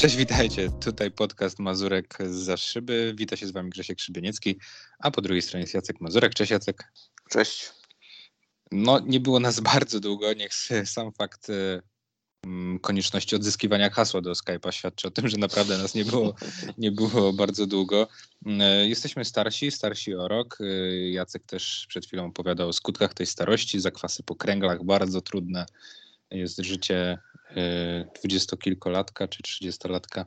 Cześć, witajcie. Tutaj podcast Mazurek z Zaszyby. Wita się z wami Grzesiek Szybieniecki, a po drugiej stronie jest Jacek Mazurek. Cześć Jacek. Cześć. No, nie było nas bardzo długo. Niech sam fakt e, mm, konieczności odzyskiwania hasła do Skype'a świadczy o tym, że naprawdę nas nie było, nie było bardzo długo. E, jesteśmy starsi, starsi o rok. E, Jacek też przed chwilą opowiadał o skutkach tej starości, zakwasy po kręglach, bardzo trudne jest życie dwudziestokilkolatka czy trzydziestolatka.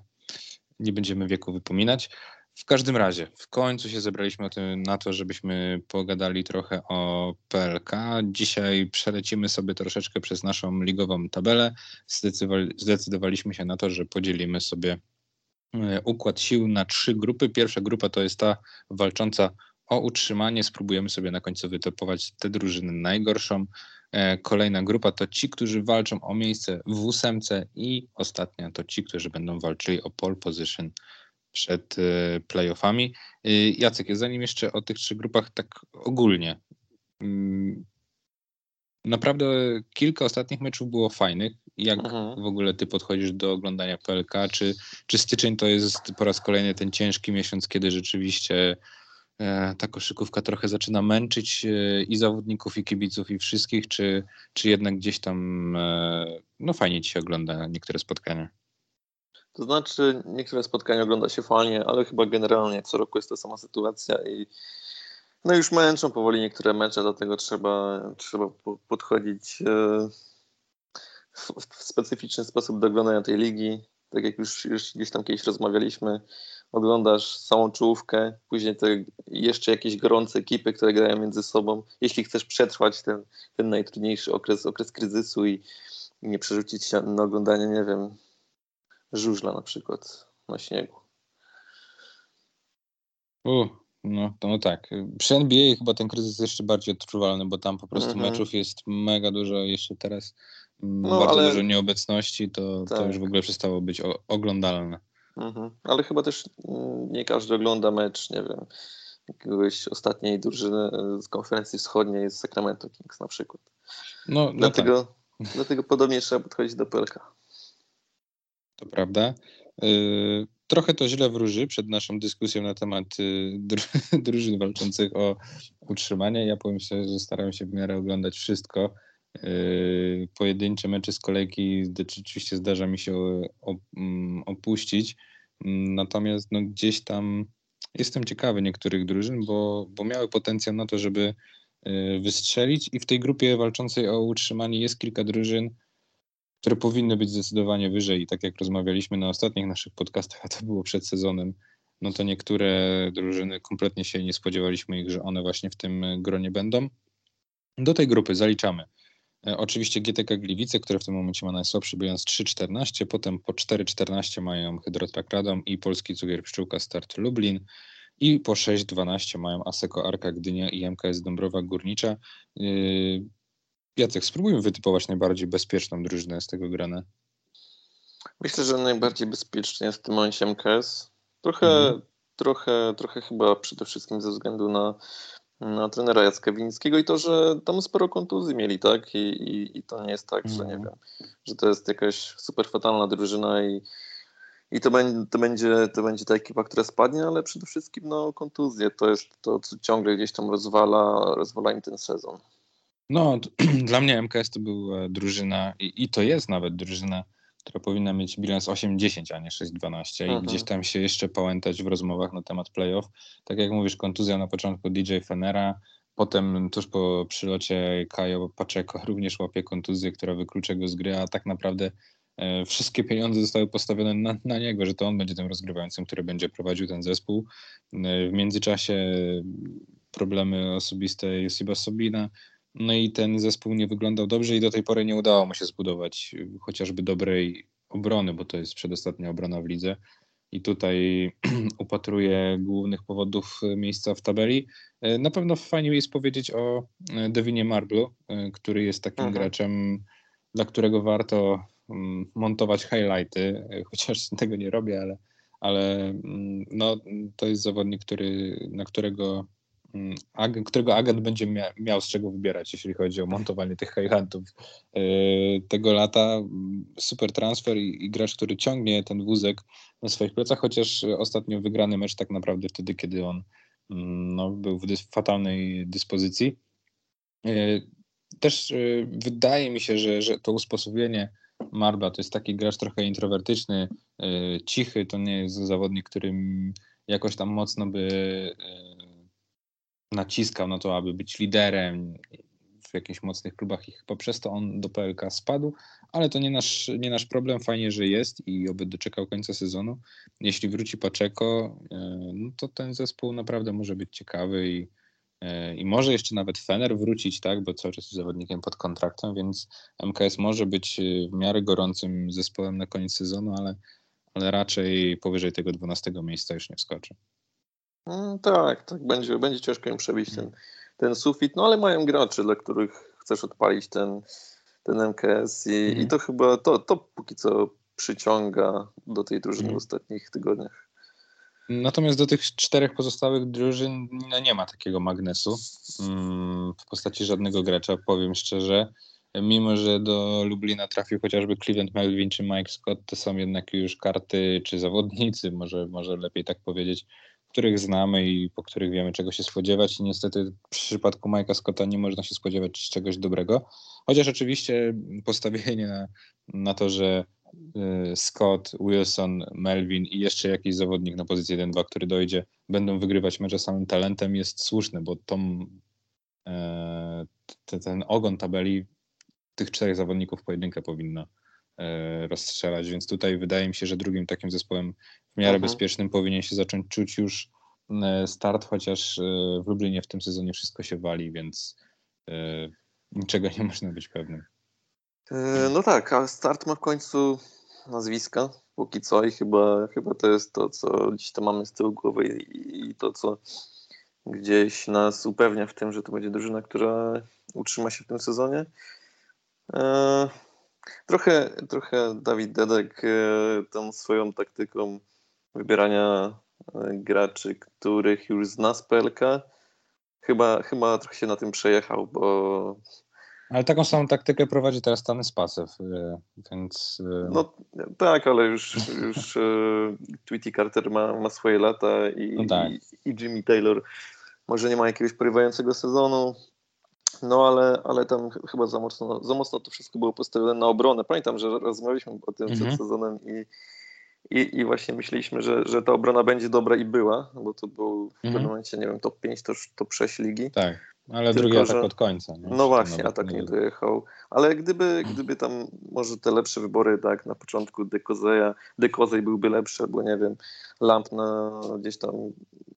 Nie będziemy wieku wypominać. W każdym razie, w końcu się zebraliśmy na to, żebyśmy pogadali trochę o PLK. Dzisiaj przelecimy sobie troszeczkę przez naszą ligową tabelę. Zdecydowaliśmy się na to, że podzielimy sobie e, układ sił na trzy grupy. Pierwsza grupa to jest ta walcząca o utrzymanie. Spróbujemy sobie na końcu wytypować tę drużynę najgorszą. E, kolejna grupa to ci, którzy walczą o miejsce w ósemce i ostatnia to ci, którzy będą walczyli o pole position przed e, playoffami. E, Jacek, zanim jeszcze o tych trzech grupach tak ogólnie. Mm, naprawdę kilka ostatnich meczów było fajnych. Jak mhm. w ogóle ty podchodzisz do oglądania PLK? Czy, czy styczeń to jest po raz kolejny ten ciężki miesiąc, kiedy rzeczywiście ta koszykówka trochę zaczyna męczyć e, i zawodników, i kibiców, i wszystkich, czy, czy jednak gdzieś tam e, no fajnie ci się ogląda niektóre spotkania? To znaczy, niektóre spotkania ogląda się fajnie, ale chyba generalnie co roku jest ta sama sytuacja i no już męczą powoli niektóre mecze, dlatego trzeba, trzeba podchodzić w specyficzny sposób do oglądania tej ligi. Tak jak już, już gdzieś tam kiedyś rozmawialiśmy, oglądasz całą czołówkę, później te jeszcze jakieś gorące ekipy, które grają między sobą. Jeśli chcesz przetrwać ten, ten najtrudniejszy okres, okres kryzysu i, i nie przerzucić się na oglądanie, nie wiem, żużla na przykład na śniegu. U, no, to no tak. Przy NBA chyba ten kryzys jest jeszcze bardziej odczuwalny, bo tam po prostu mm -hmm. meczów jest mega dużo jeszcze teraz. No, bardzo ale... dużo nieobecności, to, tak. to już w ogóle przestało być oglądalne. Mhm. Ale chyba też mm, nie każdy ogląda mecz, nie wiem, jakiegoś ostatniej drużyny z konferencji wschodniej z Sacramento Kings na przykład. No, no dlatego, tak. dlatego podobnie trzeba podchodzić do PLK. To prawda. Yy, trochę to źle wróży przed naszą dyskusją na temat yy, drużyn walczących o utrzymanie. Ja powiem szczerze, że staram się w miarę oglądać wszystko. Yy, pojedyncze mecze z kolejki rzeczywiście zdarza mi się mm, opuścić. Mm, natomiast no, gdzieś tam jestem ciekawy niektórych drużyn, bo, bo miały potencjał na to, żeby yy, wystrzelić i w tej grupie walczącej o utrzymanie jest kilka drużyn, które powinny być zdecydowanie wyżej. I tak jak rozmawialiśmy na ostatnich naszych podcastach, a to było przed sezonem, no to niektóre drużyny kompletnie się nie spodziewaliśmy ich, że one właśnie w tym gronie będą. Do tej grupy zaliczamy E, oczywiście GTK Gliwice, które w tym momencie ma najsłabszy bilans 3,14, potem po 4,14 mają Hydrotrak Radom i Polski Cukier Pszczółka Start Lublin i po 6,12 mają Aseko Arka Gdynia i MKS Dąbrowa Górnicza. E, Jacek, spróbujmy wytypować najbardziej bezpieczną drużynę z tego grana. Myślę, że najbardziej bezpiecznie jest w tym momencie MKS. Trochę, mhm. trochę, trochę chyba przede wszystkim ze względu na na trenera Jacka Winickiego i to, że tam sporo kontuzji mieli, tak? I, i, i to nie jest tak, że nie mhm. wiem, że to jest jakaś super fatalna drużyna i, i to, będzie, to, będzie, to będzie ta ekipa, która spadnie, ale przede wszystkim no, kontuzje to jest to, co ciągle gdzieś tam rozwala, rozwala im ten sezon. No, dla mnie MKS to była drużyna i, i to jest nawet drużyna która powinna mieć bilans 8-10, a nie 6-12 i gdzieś tam się jeszcze pałętać w rozmowach na temat playoff. Tak jak mówisz, kontuzja na początku DJ Fenera, potem tuż po przylocie Kajo Paczeko również łapie kontuzję, która wyklucza go z gry, a tak naprawdę e, wszystkie pieniądze zostały postawione na, na, niego, że to on będzie tym rozgrywającym, który będzie prowadził ten zespół. E, w międzyczasie problemy osobiste Josiba Sobina, no i ten zespół nie wyglądał dobrze i do tej pory nie udało mu się zbudować y, chociażby dobrej obrony, bo to jest przedostatnia obrona w lidze. I tutaj upatruję głównych powodów y, miejsca w tabeli. Y, na pewno fajnie jest powiedzieć o Devinie Marblu, który jest takim mhm. graczem, dla którego warto mm, montować highlighty, chociaż tego nie robię, ale, ale mm, no, to jest zawodnik, który, na którego mm, którego agent będzie mia miał z czego wybierać, jeśli chodzi o montowanie tych highhuntów yy, tego lata. Super transfer i, i gracz, który ciągnie ten wózek na swoich plecach, chociaż ostatnio wygrany mecz tak naprawdę wtedy, kiedy on mm, no, był w dys fatalnej dyspozycji. Yy, też yy, wydaje mi się, że, że to usposobienie Marba to jest taki gracz trochę introwertyczny, cichy, to nie jest zawodnik, którym jakoś tam mocno by naciskał na to, aby być liderem w jakichś mocnych klubach i chyba przez to on do PLK spadł, ale to nie nasz, nie nasz problem, fajnie, że jest i oby doczekał końca sezonu. Jeśli wróci Paczeko, e, no to ten zespół naprawdę może być ciekawy i, e, i może jeszcze nawet Fener wrócić, tak, bo cały czas jest zawodnikiem pod kontraktem, więc MKS może być w miarę gorącym zespołem na koniec sezonu, ale ale raczej powyżej tego 12 miejsca już nie wskoczy. Mm, tak, tak, będzie, będzie ciężko im przebić ten, ten sufit, no ale mają graczy, dla których chcesz odpalić ten, ten MKS i, mm. i to chyba to, to póki co przyciąga do tej drużyny mm. w ostatnich tygodniach. Natomiast do tych czterech pozostałych drużyn no nie ma takiego magnesu mm, w postaci żadnego gracza, powiem szczerze mimo że do Lublina trafił chociażby Cleveland Melvin czy Mike Scott, to są jednak już karty czy zawodnicy, może, może lepiej tak powiedzieć, których znamy i po których wiemy czego się spodziewać. I niestety w przypadku Mike'a Scotta nie można się spodziewać czegoś dobrego, chociaż oczywiście postawienie na, na to, że y, Scott, Wilson, Melvin i jeszcze jakiś zawodnik na pozycji 1-2, który dojdzie, będą wygrywać mecze samym talentem jest słuszne, bo tą, e, ten ogon tabeli tych czterech zawodników pojedynkę powinno rozstrzelać, więc tutaj wydaje mi się, że drugim takim zespołem w miarę mhm. bezpiecznym powinien się zacząć czuć już e, start, chociaż e, w Lublinie w tym sezonie wszystko się wali, więc niczego nie można być pewnym. No tak, a start ma w końcu nazwiska póki co i chyba, chyba to jest to, co dziś to mamy z tyłu głowy i to, co gdzieś nas upewnia w tym, że to będzie drużyna, która utrzyma się w tym sezonie. E, trochę, trochę Dawid Dedek e, tą swoją taktyką wybierania e, graczy, których już zna z PLK, chyba, chyba trochę się na tym przejechał, bo ale taką samą taktykę prowadzi teraz Stany Spacew, więc... No tak, ale już, już Tweety Carter ma, ma swoje lata i, no tak. i, i, Jimmy Taylor może nie ma jakiegoś porywającego sezonu, no ale, ale tam chyba za mocno, za mocno to wszystko było postawione na obronę. Pamiętam, że rozmawialiśmy o tym mhm. przed sezonem i, i, i właśnie myśleliśmy, że, że ta obrona będzie dobra i była, bo to był w mhm. pewnym momencie, nie wiem, top 5, to top 6 ligi. Tak. Ale Tylko, drugi atak że... od końca. Nie? No właśnie, atak nie dojechał. Ale gdyby, gdyby tam może te lepsze wybory, tak, na początku Dekozeja, Dekozej byłby lepszy, albo nie wiem, Lamp na gdzieś tam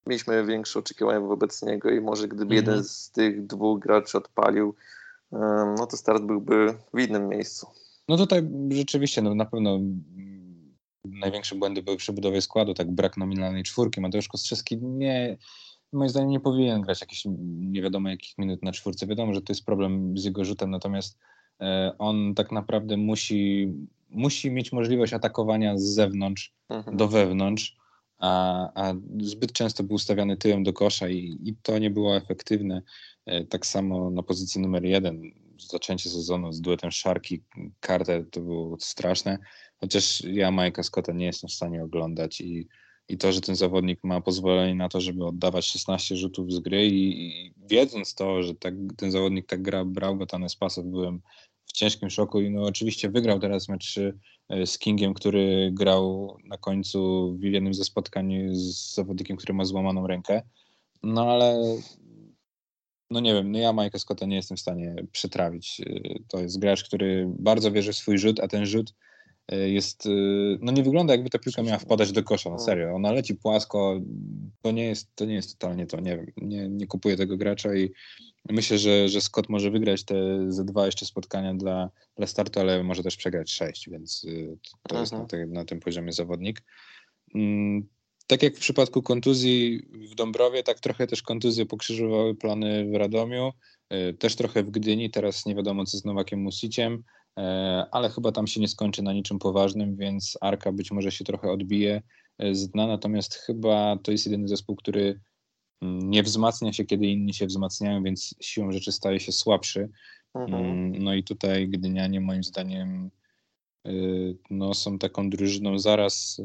mieliśmy większe oczekiwania wobec niego i może gdyby mhm. jeden z tych dwóch graczy odpalił, no to start byłby w innym miejscu. No tutaj rzeczywiście, no na pewno największe błędy były przy budowie składu, tak brak nominalnej czwórki. Mateusz Kostrzewski nie, moim zdaniem nie powinien grać jakieś nie wiadomo jakich minut na czwórce. Wiadomo, że to jest problem z jego rzutem, natomiast e, on tak naprawdę musi, musi mieć możliwość atakowania z zewnątrz mhm. do wewnątrz, a, a zbyt często był ustawiany tyłem do kosza i, i to nie było efektywne. E, tak samo na pozycji numer jeden, zaczęcie sezonu z duetem Szarki, Carter to było straszne, chociaż ja Majka Scotta nie jestem w stanie oglądać i i to, że ten zawodnik ma pozwolenie na to, żeby oddawać 16 rzutów z gry i, i wiedząc to, że tak, ten zawodnik tak gra, brał go ten sposób, byłem w ciężkim szoku i no oczywiście wygrał teraz mecz e, z Kingiem, który grał na końcu w jednym ze spotkań z zawodnikiem, który ma złamaną rękę, no ale no nie wiem, no ja Majka Scotta nie jestem w stanie przetrawić. E, to jest gracz, który bardzo wierzy w swój rzut, a ten rzut jest, e, no nie wygląda jakby ta piłka miała wpadać do kosza, na serio. Ona leci płasko, to nie jest, to nie jest totalnie to, nie wiem, nie, nie kupuję tego gracza i myślę, że, że Scott może wygrać te ze dwa jeszcze spotkania dla, dla startu, ale może też przegrać sześć, więc e, to jest na, te, na tym poziomie zawodnik. Mm, tak jak w przypadku kontuzji w Dąbrowie, tak trochę też kontuzje pokrzyżowały plany w Radomiu, też trochę w Gdyni, teraz nie wiadomo co z Nowakiem Musiciem, E, ale chyba tam się nie skończy na niczym poważnym, więc Arka być może się trochę odbije e, z dna, natomiast chyba to jest jedyny zespół, który nie wzmacnia się, kiedy inni się wzmacniają, więc siłą rzeczy staje się słabszy. Mhm. Mm, no i tutaj Gdynianie moim zdaniem y, no, są taką drużyną zaraz,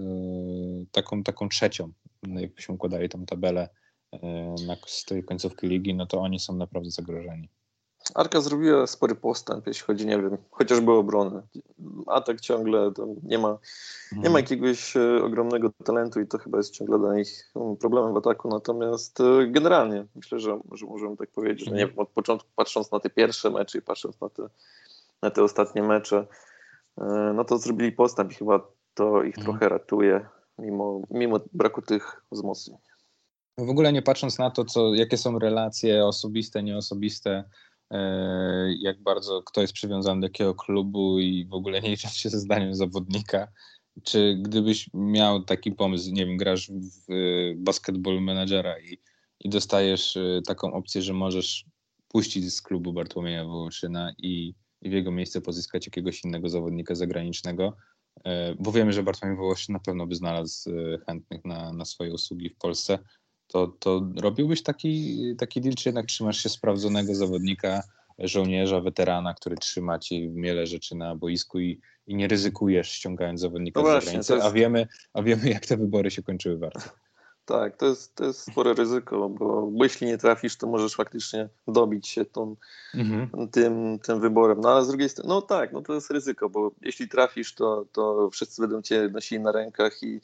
taką, taką trzecią. No, jakbyśmy układali tą tabelę na, z tej końcówki ligi, no to oni są naprawdę zagrożeni. Arka zrobiła spory postęp, jeśli chodzi, nie wiem, chociażby o obronę. Atak ciągle nie ma, nie ma mhm. jakiegoś e, ogromnego talentu i to chyba jest ciągle dla nich mm, problemem w ataku. Natomiast e, generalnie myślę, że, że możemy tak powiedzieć, że nie wiem, od początku patrząc na te pierwsze mecze i patrząc na te, na te ostatnie mecze, e, no to zrobili postęp i chyba to ich mhm. trochę ratuje, mimo, mimo braku tych wzmocnień. W ogóle nie patrząc na to, co, jakie są relacje osobiste, nieosobiste jak bardzo kto jest przywiązany do jakiego klubu i w ogóle nie licząc się ze zdaniem zawodnika. Czy gdybyś miał taki pomysł, nie wiem, grasz w basketball menadżera i, i dostajesz e, taką opcję, że możesz puścić z klubu Bartłomieja Wołoszyna i, i w jego miejsce pozyskać jakiegoś innego zawodnika zagranicznego, e, bo wiemy, że Bartłomiej Wołoszyn na pewno by znalazł chętnych na, na swoje usługi w Polsce to, to robiłbyś taki, taki deal, czy jednak trzymasz się sprawdzonego zawodnika, żołnierza, weterana, który trzyma ci wiele rzeczy na boisku i, i nie ryzykujesz ściągając zawodnika no z zagranicy, jest... a, wiemy, a wiemy jak te wybory się kończyły bardzo. Tak, to jest, to jest spore ryzyko, bo, bo jeśli nie trafisz, to możesz faktycznie dobić się tą, mhm. tym, tym wyborem. No ale z drugiej strony, no tak, no to jest ryzyko, bo jeśli trafisz, to, to wszyscy będą cię nosili na rękach i,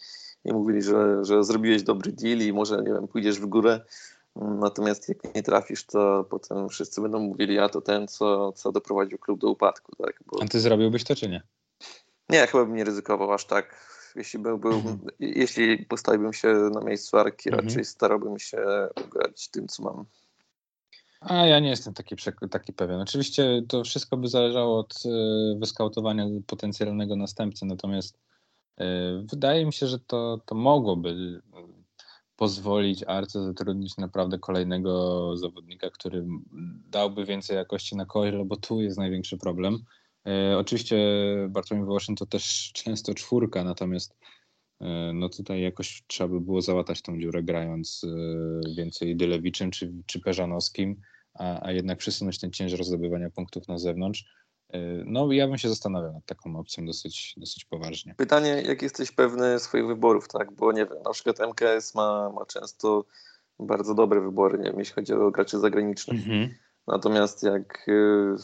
i mówili, że, że zrobiłeś dobry deal i może, nie wiem, pójdziesz w górę. Natomiast jak nie trafisz, to potem wszyscy będą mówili, a to ten, co, co doprowadził klub do upadku. Tak? Bo... A ty zrobiłbyś to, czy nie? Nie, chyba bym nie ryzykował aż tak. Jeśli, był, był, mhm. jeśli postawiłbym się na miejscu Arki, mhm. raczej starałbym się ugrać tym, co mam. A ja nie jestem taki, taki pewien. Oczywiście to wszystko by zależało od e, wyskautowania potencjalnego następcy, natomiast wydaje mi się, że to, to mogłoby pozwolić Arce zatrudnić naprawdę kolejnego zawodnika, który dałby więcej jakości na koźle, bo tu jest największy problem. E, oczywiście Bartłomiej Wołoszyn to też często czwórka, natomiast no tutaj jakoś trzeba by było załatać tą dziurę grając więcej Dylewiczem czy, czy Peżanowskim, a, a jednak przesunąć ten ciężar zdobywania punktów na zewnątrz. Y, no, ja bym się zastanawiał nad taką opcją dosyć, dosyć poważnie. Pytanie, jak jesteś pewny swoich wyborów, tak? Bo nie wiem, na przykład MKS ma, ma często bardzo dobre wybory, nie wiem, jeśli chodzi o graczy zagranicznych. Mhm. Natomiast jak. Y,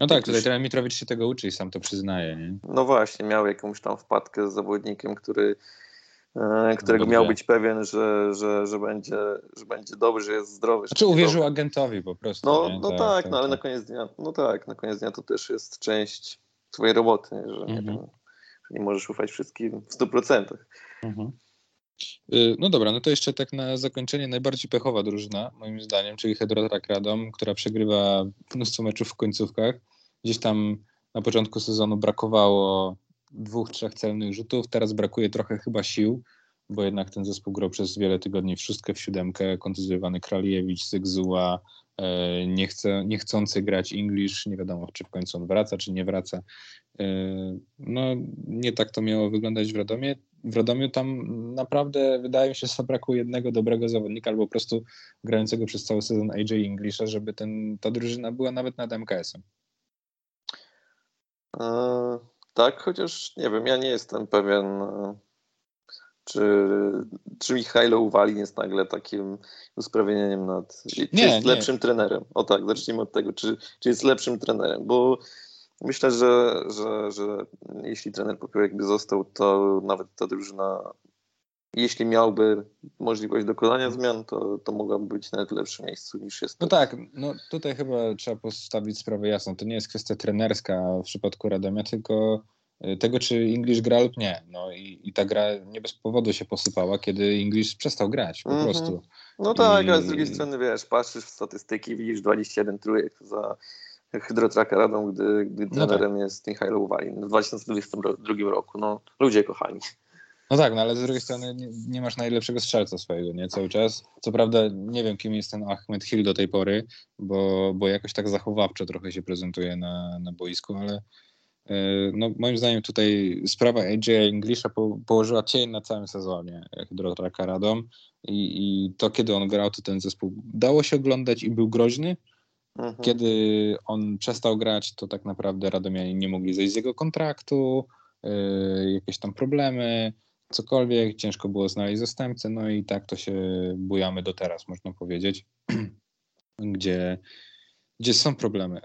no tak, tutaj trener Mitrowicz się tego uczy i sam to przyznaje. Nie? No właśnie, miał jakąś tam wpadkę z zawodnikiem, który E, którego miał być pewien, że, że, że, będzie, że będzie dobry, że jest zdrowy. Znaczy uwierzył dobry. agentowi po prostu. No, no tak, tak, tak, no ale tak. na koniec dnia, no tak, na koniec dnia to też jest część twojej roboty, że mhm. nie, wiem, że nie możesz ufać wszystkim w 100%. Mhm. Y, no dobra, no to jeszcze tak na zakończenie najbardziej pechowa drużyna, moim zdaniem, czyli Hydrotrak Radom, która przegrywa mnóstwo meczów w końcówkach. Gdzieś tam na początku sezonu brakowało dwóch, trzech celnych rzutów. Teraz brakuje trochę chyba sił, bo jednak ten zespół grał przez wiele tygodni w szóstkę, w siódemkę, kontuzjowany Kraliewicz, Zygzuła, e, nie chce, niechcący grać English, nie wiadomo czy w końcu on wraca, czy nie wraca. E, no nie tak to miało wyglądać w Radomie. W Radomiu tam naprawdę wydaje mi się, że brakuje jednego dobrego zawodnika albo po prostu grającego przez cały sezon AJ Englisha, żeby ten, ta drużyna była nawet nad MKS-em. Tak, chociaż nie wiem, ja nie jestem pewien, czy, czy Michajlo Uwalin jest nagle takim usprawiedliwieniem nad. Czy nie, jest nie. lepszym trenerem? O tak, zacznijmy od tego, czy, czy jest lepszym trenerem, bo myślę, że, że, że jeśli trener Popiołek by został, to nawet ta drużyna, jeśli miałby możliwość dokonania zmian, to, to mogłaby być nawet w lepszym miejscu niż jest. No tak, no tutaj chyba trzeba postawić sprawę jasno. To nie jest kwestia trenerska w przypadku Radomia, tylko Y, tego, czy English gra lub nie. No i, i ta gra nie bez powodu się posypała, kiedy English przestał grać po mm -hmm. prostu. No tak, I... ale z drugiej strony wiesz, patrzysz w statystyki, widzisz 21 trójek za Hydrotraka Radą, gdy, gdy no trenerem tak. jest Michał Uwalin w 2022 roku. No ludzie kochani. No tak, no ale z drugiej strony nie, nie, masz najlepszego strzelca swojego, nie? Cały czas. Co prawda nie wiem, kim jest ten Ahmed Hill do tej pory, bo, bo jakoś tak zachowawczo trochę się prezentuje na, na boisku, ale no, moim zdaniem tutaj sprawa AJ Englisha po, położyła cień na całym sezonie Hydrotraka Radom i, i to kiedy on grał, to ten zespół dało się oglądać i był groźny. Mhm. Kiedy on przestał grać, to tak naprawdę Radomianie nie mogli zejść z jego kontraktu, yy, jakieś tam problemy, cokolwiek, ciężko było znaleźć zastępcę, no i tak to się bujamy do teraz, można powiedzieć, gdzie, gdzie są problemy.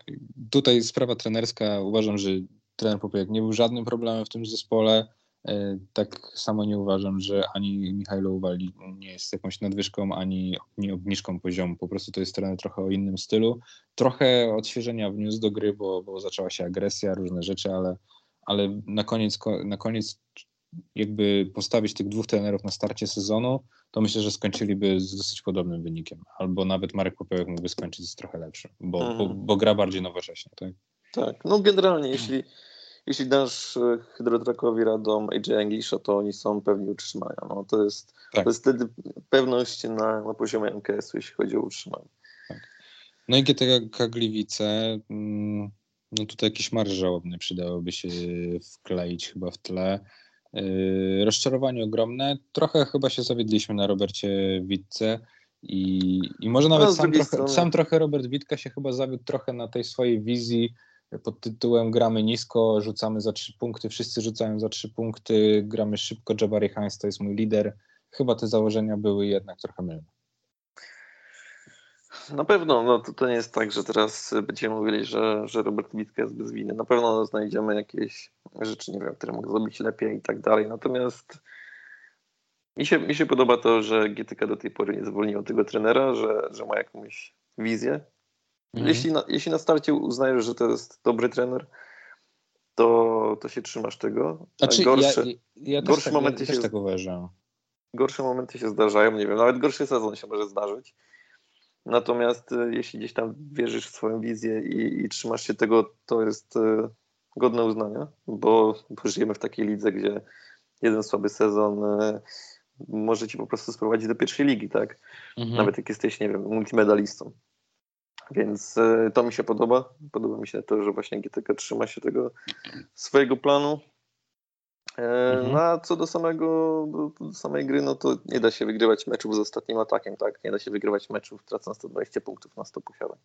Tutaj sprawa trenerska, uważam, że trener Popojak nie był żadnym problemem w tym zespole, e, tak samo nie uważam, że ani Michajlo Uwali nie jest jakąś nadwyżką, ani nie obniżką poziomu. Po prostu to jest trener trochę o innym stylu. Trochę odświeżenia wniósł do gry, bo, bo zaczęła się agresja, różne rzeczy, ale, ale na, koniec, na koniec jakby postawić tych dwóch trenerów na starcie sezonu, to myślę, że skończyliby z dosyć podobnym wynikiem. Albo nawet Marek Popiołek mógłby skończyć z trochę lepszym, bo, mhm. bo, bo, gra bardziej nowocześnie. Tak, tak. no generalnie jeśli, jeśli dasz e, Hydrotrakowi Radom AJ Englisha, to oni są pewni utrzymania. No, to, jest, tak. to jest wtedy pewność na, na poziomie MKS-u, jeśli chodzi o utrzymanie. Tak. No i GTK Gliwice, mm, no tutaj jakieś marże żałobne przydałoby się wkleić chyba w tle. Yy, rozczarowanie ogromne. Trochę chyba się zawiedliśmy na Robercie Witce i, i może nawet no, sam, trochę, sam trochę Robert Witka się chyba zawiódł trochę na tej swojej wizji pod tytułem gramy nisko, rzucamy za trzy punkty, wszyscy rzucają za trzy punkty, gramy szybko, Jabari Hines to jest mój lider. Chyba te założenia były jednak trochę mylne. Na pewno, no to, to nie jest tak, że teraz będziemy mówili, że, że Robert Witka jest bez winy. Na pewno znajdziemy jakieś rzeczy, nie wiem, które mógł zrobić lepiej i tak dalej. Natomiast mi się, mi się podoba to, że GTK do tej pory nie zwolniło tego trenera, że, że ma jakąś wizję. Mhm. Jeśli, na, jeśli na starcie uznajesz, że to jest dobry trener, to, to się trzymasz tego. Znaczy, gorsze, ja, ja gorsze tak, momenty ja się, tak. Gorsze momenty się zdarzają, nie wiem, nawet gorszy sezon się może zdarzyć. Natomiast e, jeśli gdzieś tam wierzysz w swoją wizję i, i trzymasz się tego, to jest e, godne uznania, bo, żyjemy w takiej lidze, gdzie jeden słaby sezon e, może ci po prostu sprowadzić do pierwszej ligi, tak? Mhm. Nawet jak jesteś, nie wiem, multimedalistą. Więc to mi się podoba. Podoba mi się to, że właśnie GTK trzyma się tego swojego planu. Mhm. No a co do samego, do, samej gry, no to nie da się wygrywać meczów z ostatnim atakiem, tak? Nie da się wygrywać meczów tracąc 120 punktów na 100 posiadań.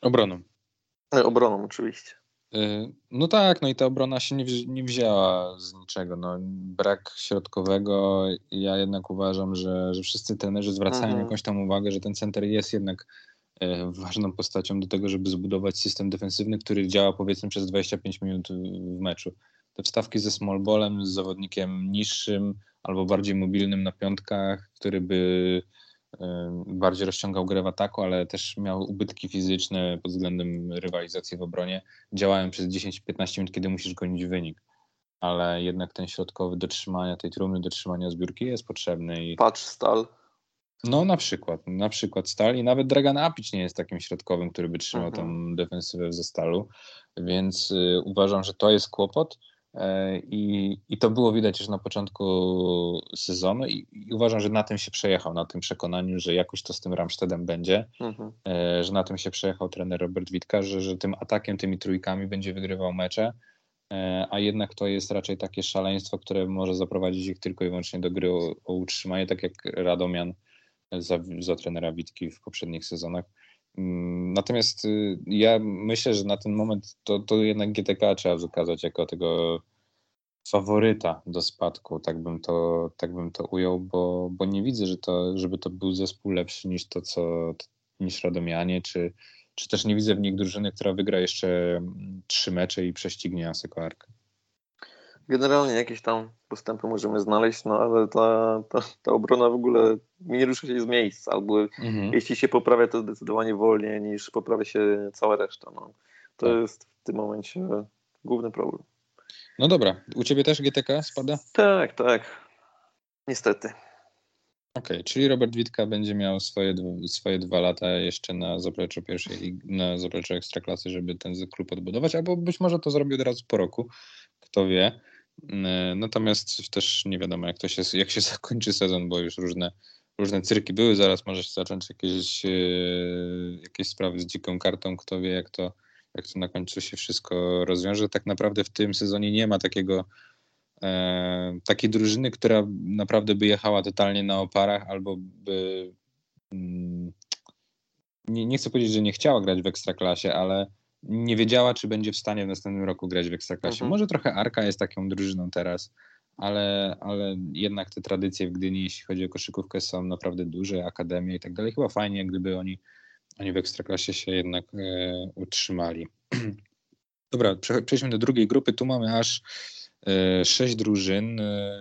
Obroną. E, obroną oczywiście. E, no tak, no i ta obrona się nie, nie wzięła z niczego. No, brak środkowego. Ja jednak uważam, że, że wszyscy trenerzy zwracają mhm. jakąś tam uwagę, że ten center jest jednak e, ważną postacią do tego, żeby zbudować system defensywny, który działa powiedzmy przez 25 minut w meczu te wstawki ze small ballem, z zawodnikiem niższym albo bardziej mobilnym na piątkach, który by bardziej rozciągał grę w ataku, ale też miał ubytki fizyczne pod względem rywalizacji w obronie, działają przez 10-15 minut, kiedy musisz gonić wynik. Ale jednak ten środkowy do trzymania tej trumny, do trzymania zbiórki jest potrzebny. I... Patrz Stal. No na przykład, na przykład Stal i nawet Dragan Apic nie jest takim środkowym, który by trzymał mhm. tą defensywę w zestalu, więc y, uważam, że to jest kłopot. E, I, I to było widać już na początku sezonu i, i, uważam, że na tym się przejechał, na tym przekonaniu, że jakoś to z tym Ramstedem będzie, mhm. E, że na tym się przejechał trener Robert Witka, że, że tym atakiem, tymi trójkami będzie wygrywał mecze, e, a jednak to jest raczej takie szaleństwo, które może zaprowadzić ich tylko i wyłącznie do gry o, o utrzymanie, tak jak Radomian za, za trenera Witki w poprzednich sezonach. Mm, natomiast y, ja myślę, że na ten moment to, to jednak GTK trzeba wykazać jako tego faworyta do spadku, tak bym to, tak bym to ujął, bo, bo nie widzę, że to, żeby to był zespół lepszy niż to, co niż Radomianie, czy, czy też nie widzę w nich drużyny, która wygra jeszcze mm, trzy mecze i prześcignie Asekoarkę. Generalnie jakieś tam postępy możemy znaleźć, no ale ta, ta, ta obrona w ogóle nie rusza się z miejsca, albo mhm. jeśli się poprawia, to zdecydowanie wolniej niż poprawia się cała reszta. No. To tak. jest w tym momencie główny problem. No dobra, u Ciebie też GTK spada? Tak, tak. Niestety. Okej, okay, czyli Robert Witka będzie miał swoje, swoje dwa lata jeszcze na zapleczu pierwszej, na zapleczu ekstraklasy, żeby ten klub odbudować, albo być może to zrobi od razu po roku, kto wie. E, natomiast też nie wiadomo, jak to się, jak się zakończy sezon, bo już różne, różne cyrki były. Zaraz może się zacząć jakieś, e, jakieś sprawy z dziką kartą. Kto wie, jak to, jak to na końcu się wszystko rozwiąże. Tak naprawdę w tym sezonie nie ma takiego e, takiej drużyny, która naprawdę by jechała totalnie na oparach albo by mm, nie, nie chcę powiedzieć, że nie chciała grać w ekstraklasie, ale nie wiedziała, czy będzie w stanie w następnym roku grać w ekstraklasie. Mhm. Może trochę Arka jest taką drużyną teraz, ale, ale jednak te tradycje w Gdyni, jeśli chodzi o koszykówkę, są naprawdę duże, akademie i tak dalej. Chyba fajnie, gdyby oni, oni w ekstraklasie się jednak e, utrzymali. Dobra, przejdźmy do drugiej grupy. Tu mamy aż e, sześć drużyn. E,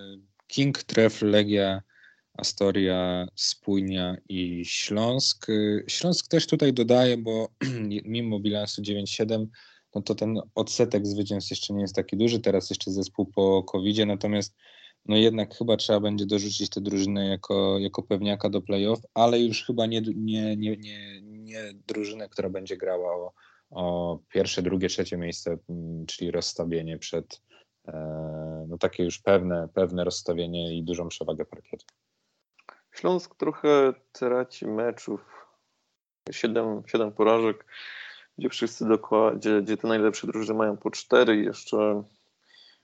King, Tref, Legia, Astoria, Spójnia i Śląsk. E, Śląsk też tutaj dodaje, bo mimo bilansu 9-7 no to ten odsetek zwycięstw jeszcze nie jest taki duży. Teraz jeszcze zespół po covid natomiast no jednak chyba trzeba będzie dorzucić tę drużynę jako, jako pewniaka do playoff, ale już chyba nie, nie, nie, nie, nie drużynę, która będzie grała o, o pierwsze, drugie, trzecie miejsce, mm, czyli rozstawienie przed e, no takie już pewne, pewne rozstawienie i dużą przewagę parkietu. Śląsk trochę traci meczów. Siedem, siedem porażek gdzie wszyscy dokładnie, gdzie, gdzie te najlepsze drużyny mają po cztery jeszcze.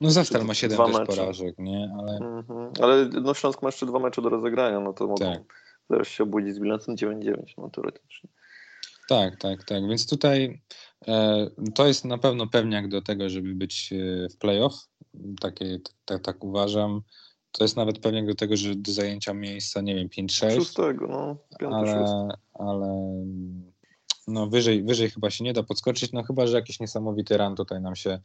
No Zastal ma siedem też mecze. porażek, nie? Ale... Mhm. Ale no Śląsk ma jeszcze dwa mecze do rozegrania, no to mogą tak. zaraz się obudzić z bilansem 9-9, no teoretycznie. Tak, tak, tak. Więc tutaj e, to jest na pewno pewniak do tego, żeby być e, w playoff. Takie, tak, tak uważam. To jest nawet pewniak do tego, że do zajęcia miejsca, nie wiem, 5-6. Szóstego, no. 5, ale, ale no wyżej, wyżej chyba się nie da podskoczyć, no chyba, że jakiś niesamowity ran tutaj nam się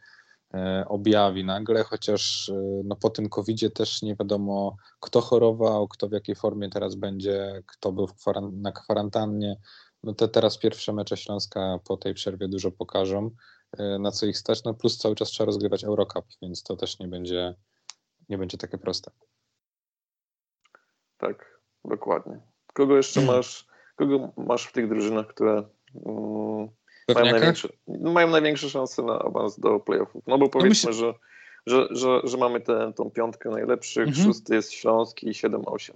e, objawi nagle, chociaż e, no, po tym covid też nie wiadomo, kto chorował, kto w jakiej formie teraz będzie, kto był na kwarantannie. No te teraz pierwsze mecze Śląska po tej przerwie dużo pokażą, e, na co ich stać, no plus cały czas trzeba rozgrywać Eurocup, więc to też nie będzie, nie będzie takie proste. Tak, dokładnie. Kogo jeszcze masz, kogo masz w tych drużynach, które Mm, mają największe, mają największe szanse na awans do playoffów. No bo powiedzmy, no że, że, że, że mamy tę tą piątkę najlepszych, mhm. szósty jest Śląski i 7-8.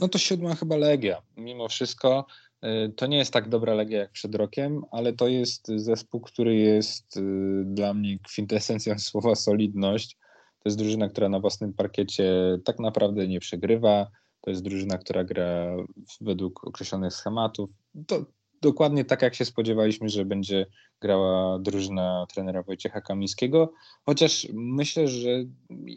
No to siódma chyba Legia. Mimo wszystko y, to nie jest tak dobra Legia jak przed rokiem, ale to jest zespół, który jest y, dla mnie kwintesencją słowa solidność. To jest drużyna, która na własnym parkiecie tak naprawdę nie przegrywa. To jest drużyna, która gra według określonych schematów. To, dokładnie tak, jak się spodziewaliśmy, że będzie grała drużyna trenera Wojciecha Kamińskiego, chociaż myślę, że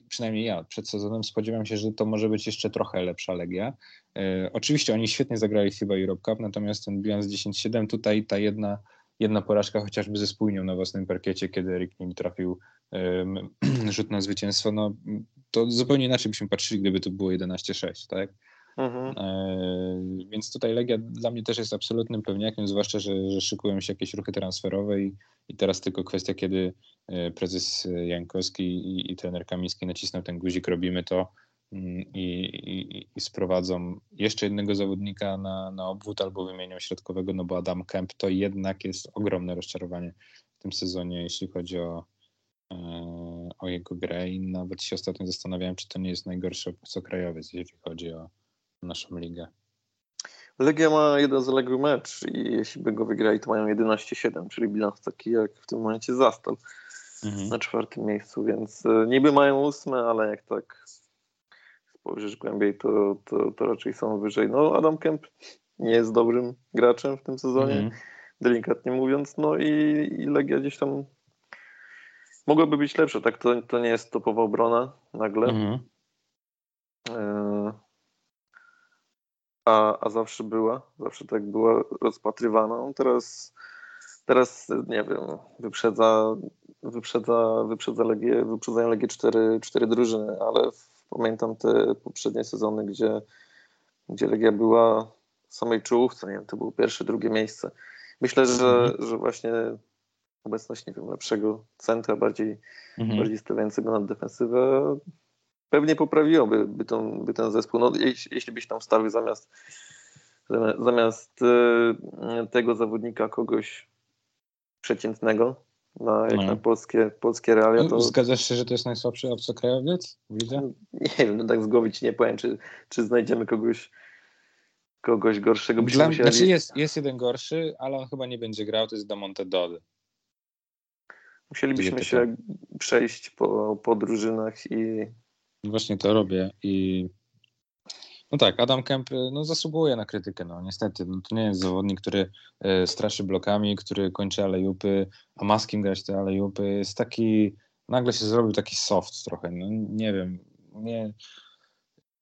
przynajmniej ja przed sezonem spodziewam się, że to może być jeszcze trochę lepsza Legia. E, oczywiście oni świetnie zagrali chyba Europe Cup, natomiast ten bilans 10-7, tutaj ta jedna, jedna porażka chociażby ze spójnią na własnym parkiecie, kiedy Erik nim trafił rzut na zwycięstwo, no to zupełnie inaczej byśmy patrzyli, gdyby to było 11-6, tak? Mhm. E, więc tutaj Legia dla mnie też jest absolutnym pewniakiem, zwłaszcza, że, że szykują się jakieś ruchy transferowe i, i teraz tylko kwestia, kiedy e, prezes Jankowski i, i trener Kamiński nacisną ten guzik, robimy to i, i, i sprowadzą jeszcze jednego zawodnika na, na obwód albo wymienią środkowego, no bo Adam Kemp to jednak jest ogromne rozczarowanie w tym sezonie, jeśli chodzi o, e, o jego grę i nawet się ostatnio zastanawiałem, czy to nie jest najgorszy obcokrajowiec, jeśli chodzi o, naszą ligę. Legia ma jeden zaległy mecz i jeśli by go wygrali, to mają 11-7, czyli bilans taki jak w tym momencie Zastal mhm. na czwartym miejscu, więc e, niby mają ósme, ale jak tak spojrzysz głębiej, to, to, to raczej są wyżej. No Adam Kemp nie jest dobrym graczem w tym sezonie, mhm. delikatnie mówiąc, no i, i Legia gdzieś tam mogłaby być lepsza, tak? To, to nie jest topowa obrona nagle. Mhm. E a, a zawsze była, zawsze tak była rozpatrywana. Teraz, teraz nie wiem, wyprzedza, wyprzedza, wyprzedza Legię, wyprzedzają Legię cztery, cztery drużyny, ale pamiętam te poprzednie sezony, gdzie, gdzie Legia była w samej czołówce, nie wiem, to było pierwsze, drugie miejsce. Myślę, że, mhm. że właśnie obecność, nie wiem, lepszego centra, bardziej, mhm. bardziej stawiającego na defensywę pewnie poprawiłoby by, ten, by ten zespół. No, jeśli, jeśli byś tam wstawił zamiast, zamiast e, tego zawodnika kogoś przeciętnego na, jak no. na polskie, polskie realia. To... Zgadzasz się, że to jest najsłabszy obcokrajowiec? Widzę? Nie wiem, no tak z głowy ci nie powiem, czy, czy znajdziemy kogoś kogoś gorszego. Dla, musieli... Znaczy jest, jest jeden gorszy, ale on chyba nie będzie grał, to jest Damonte Dody. Musielibyśmy się przejść po, po drużynach i. Właśnie to robię i. No tak, Adam Kemp no, zasługuje na krytykę, no niestety. No, to nie jest zawodnik, który e, straszy blokami, który kończy alejupy, a ma z kim grać te alejupy. Jest taki, nagle się zrobił taki soft trochę, no nie wiem, nie,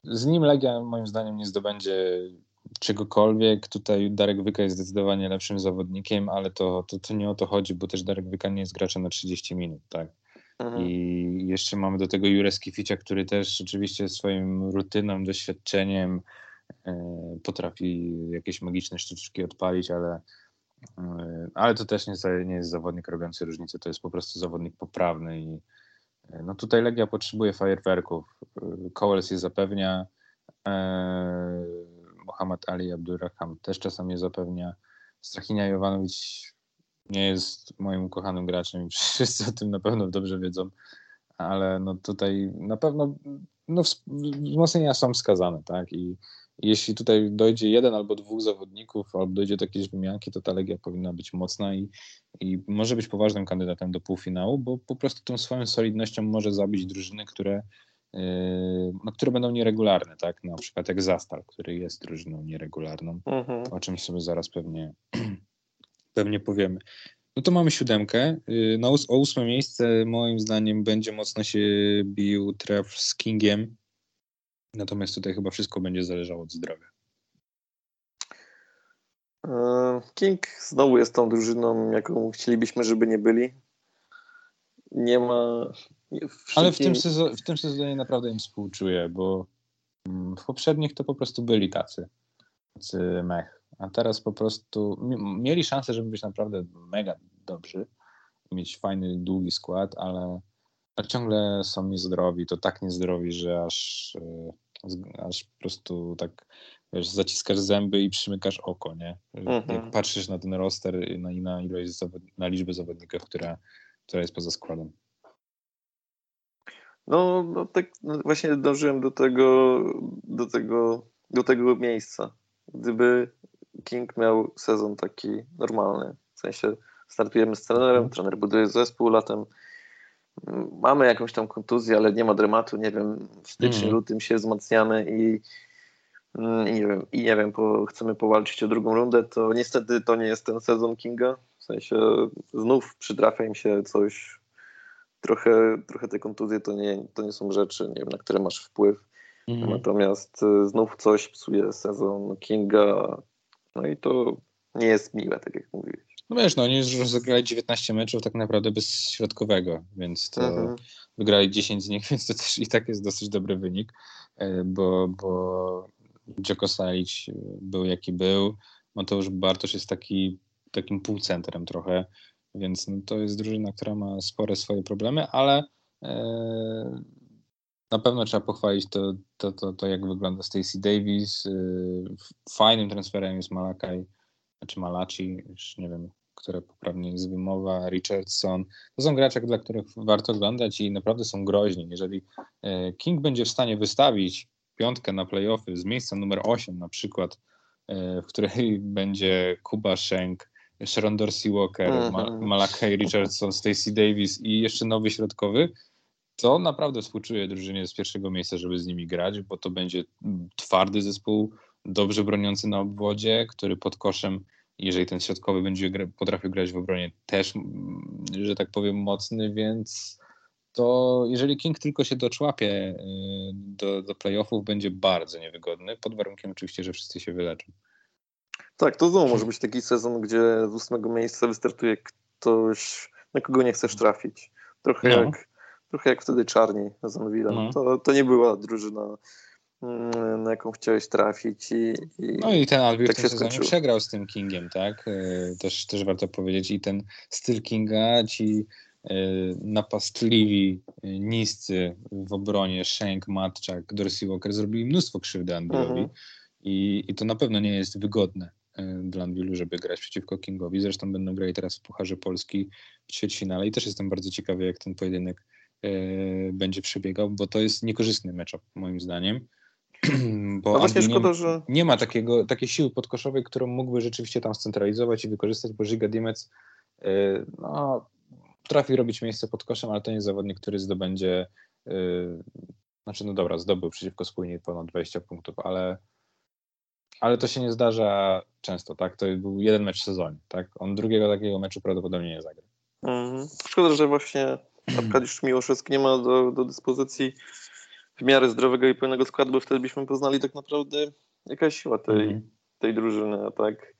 z nim Legia moim zdaniem nie zdobędzie czegokolwiek. Tutaj Darek Wyka jest zdecydowanie lepszym zawodnikiem, ale to, to, to nie o to chodzi, bo też Darek Wyka nie jest graczem na 30 minut, tak? Mhm. I jeszcze mamy do tego Jurę Skificia, który też rzeczywiście swoim rutyną, doświadczeniem e, potrafi jakieś magiczne sztuczki odpalić, ale, e, ale to też nie, nie jest zawodnik robiący różnicę, to jest po prostu zawodnik poprawny i e, no tutaj Legia potrzebuje fajerwerków. Kołels je zapewnia, Mohamed Ali Abdurrahman też czasami zapewnia. Strachinia Jovanowicz nie jest moim ukochanym graczem i wszyscy o tym na pewno dobrze wiedzą, ale no tutaj na pewno no, wzmocnienia są wskazane, tak? I jeśli tutaj dojdzie jeden albo dwóch zawodników, albo dojdzie do jakiejś wymianki, to ta Legia powinna być mocna i, i może być poważnym kandydatem do półfinału, bo po prostu tą swoją solidnością może zabić drużyny, które no, które będą nieregularne, tak? Na przykład jak Zastal, który jest drużyną nieregularną, mhm. o czym sobie zaraz pewnie, pewnie powiemy. No to mamy siódemkę. Y, na o ósme miejsce moim zdaniem będzie mocno się bił tref z Kingiem. Natomiast tutaj chyba wszystko będzie zależało od zdrowia. E, King znowu jest tą drużyną, jaką chcielibyśmy, żeby nie byli. Nie ma ale w tym, sezonie, w tym sezonie naprawdę im współczuję, bo mm, w poprzednich to po prostu byli tacy, tacy mech. A teraz po prostu mieli szansę, żeby być naprawdę mega dobrzy, mieć fajny, długi skład, ale, ale ciągle są niezdrowi. To tak niezdrowi, że aż, e, aż po prostu tak wiesz, zaciskasz zęby i przymykasz oko, nie? Mhm. Jak patrzysz na ten roster i na, na ilość na liczbę zawodników, która, która jest poza składem. No, no tak no właśnie dążyłem do tego, do tego, do tego miejsca. Gdyby King miał sezon taki normalny, w sensie startujemy z trenerem, trener buduje zespół latem, mamy jakąś tam kontuzję, ale nie ma dramatu, nie wiem, w styczniu, mm. lutym się wzmacniamy i, mm, i nie wiem, i nie wiem, po, chcemy powalczyć o drugą rundę, to niestety to nie jest ten sezon Kinga, w sensie znów przytrafia im się coś trochę, trochę te kontuzje to nie, to nie są rzeczy, nie wiem, na które masz wpływ. Mhm. Natomiast y, znów coś psuje sezon Kinga, no i to nie jest miłe, tak jak mówiłeś. No wiesz, no oni już zagrali 19 meczów tak naprawdę bez środkowego, więc to mhm. wygrali 10 z nich, więc to też i tak jest dosyć dobry wynik, e, bo, bo Dzioko Salic był jaki był, Mateusz Bartosz jest taki, takim półcentrem trochę, więc no, to jest drużyna, która ma spore swoje problemy, ale e, na pewno trzeba pochwalić to, to, to, to jak wygląda Stacey Davis. E, fajnym transferem jest Malakaj, czy Malachi, już nie wiem, które poprawnie jest wymowa, Richardson. To są gracze, dla których warto oglądać i naprawdę są groźni. Jeżeli e, King będzie w stanie wystawić piątkę na playoffy z miejsca numer 8 na przykład, w której będzie Kuba Schenk, Sharon Dorsey Walker, mm-hmm. Malachi Richardson, Stacey Davis i jeszcze nowy środkowy, to naprawdę współczuję drużynie z pierwszego miejsca, żeby z nimi grać, bo to będzie twardy zespół, dobrze broniący na obwodzie, który pod koszem, jeżeli ten środkowy będzie potrafił grać w obronie, też, że tak powiem, mocny, więc to jeżeli King tylko się doczłapie y, do, do playoffów, będzie bardzo niewygodny, pod warunkiem oczywiście, że wszyscy się wyleczą. Tak, to znowu może być taki sezon, gdzie z ósmego miejsca wystartuje ktoś, na kogo nie chcesz trafić. Trochę, no. jak, trochę jak wtedy Czarni z No. To, to nie była drużyna, mm, na jaką chciałeś trafić. I, i no i ten Albion tak w tym przegrał z tym Kingiem, tak? E, też, też warto powiedzieć. I ten styl Kinga, ci e, napastliwi, e, niscy w obronie, Shank, Matczak, Dorsey Walker zrobili mnóstwo krzywdy Andriowi. Mhm. I, I to na pewno nie jest wygodne dla Anwilu, żeby grać przeciwko Kingowi. Zresztą będą grali teraz w Pucharze Polski w ćwierćfinale i też jestem bardzo ciekawy, jak ten pojedynek będzie przebiegał, bo to jest niekorzystny mecz moim zdaniem. Bo no właśnie szkoda, nie, że... nie ma takiego, takiej siły podkoszowej, którą mógłby rzeczywiście tam scentralizować i wykorzystać, bo Giga Dimec e, no, potrafi robić miejsce pod koszem, ale to nie jest zawodnik, który zdobędzie, yy, znaczy no dobra, zdobył przeciwko spójnie ponad 20 punktów, ale, ale to się nie zdarza często, tak? To był jeden mecz w sezonie, tak? On drugiego takiego meczu prawdopodobnie nie zagra. Mhm. Szkoda, że właśnie Arkadiusz Miłoszewski nie ma do, do dyspozycji w miarę zdrowego i pełnego składu, bo wtedy byśmy poznali tak naprawdę jaka jest siła tej, mhm. tej drużyny, a tak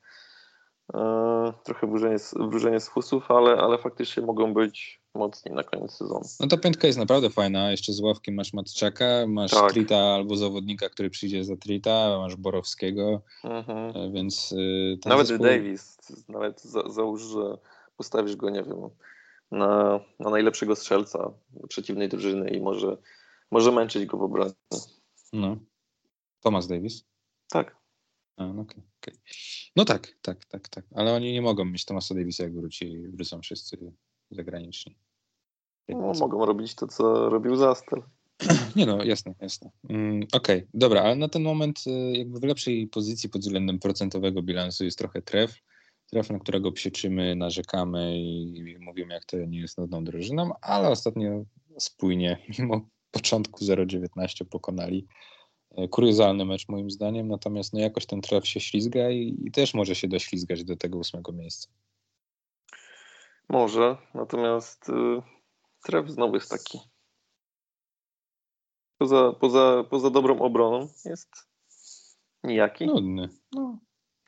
e, trochę wróżenie, wróżenie z fusów, ale, ale faktycznie mogą być mocni na koniec sezonu. No ta piątka jest naprawdę fajna, jeszcze z ławki masz Matczaka, masz tak. Trita albo zawodnika, który przyjdzie za Trita, masz Borowskiego, mhm. E, więc... E, nawet zespół... Davis, nawet za, załóż, że postawisz go, nie wiem, na, na najlepszego strzelca przeciwnej drużyny i może, może męczyć go w obronie. No. Thomas Davis? Tak. A, no, okay, okay. no tak, tak, tak, tak. Ale oni nie mogą mieć Thomasa Davisa, jak wróci, wrócą wszyscy zagraniczni. No, mogą robić to, co robił Zastel. Nie no, jasne, jasne. Mm, Okej, okay, dobra, ale na ten moment y, jakby w lepszej pozycji pod względem procentowego bilansu jest trochę tref na którego psieczymy, narzekamy i mówimy, jak to nie jest nudną drużyną, ale ostatnio spójnie, mimo początku 0-19 pokonali. E, kuriozalny mecz moim zdaniem, natomiast no jakoś ten tref się ślizga i, i też może się doślizgać do tego ósmego miejsca. Może, natomiast y, tref znowu jest taki. Poza, poza, poza dobrą obroną jest nijaki. Nudny. No,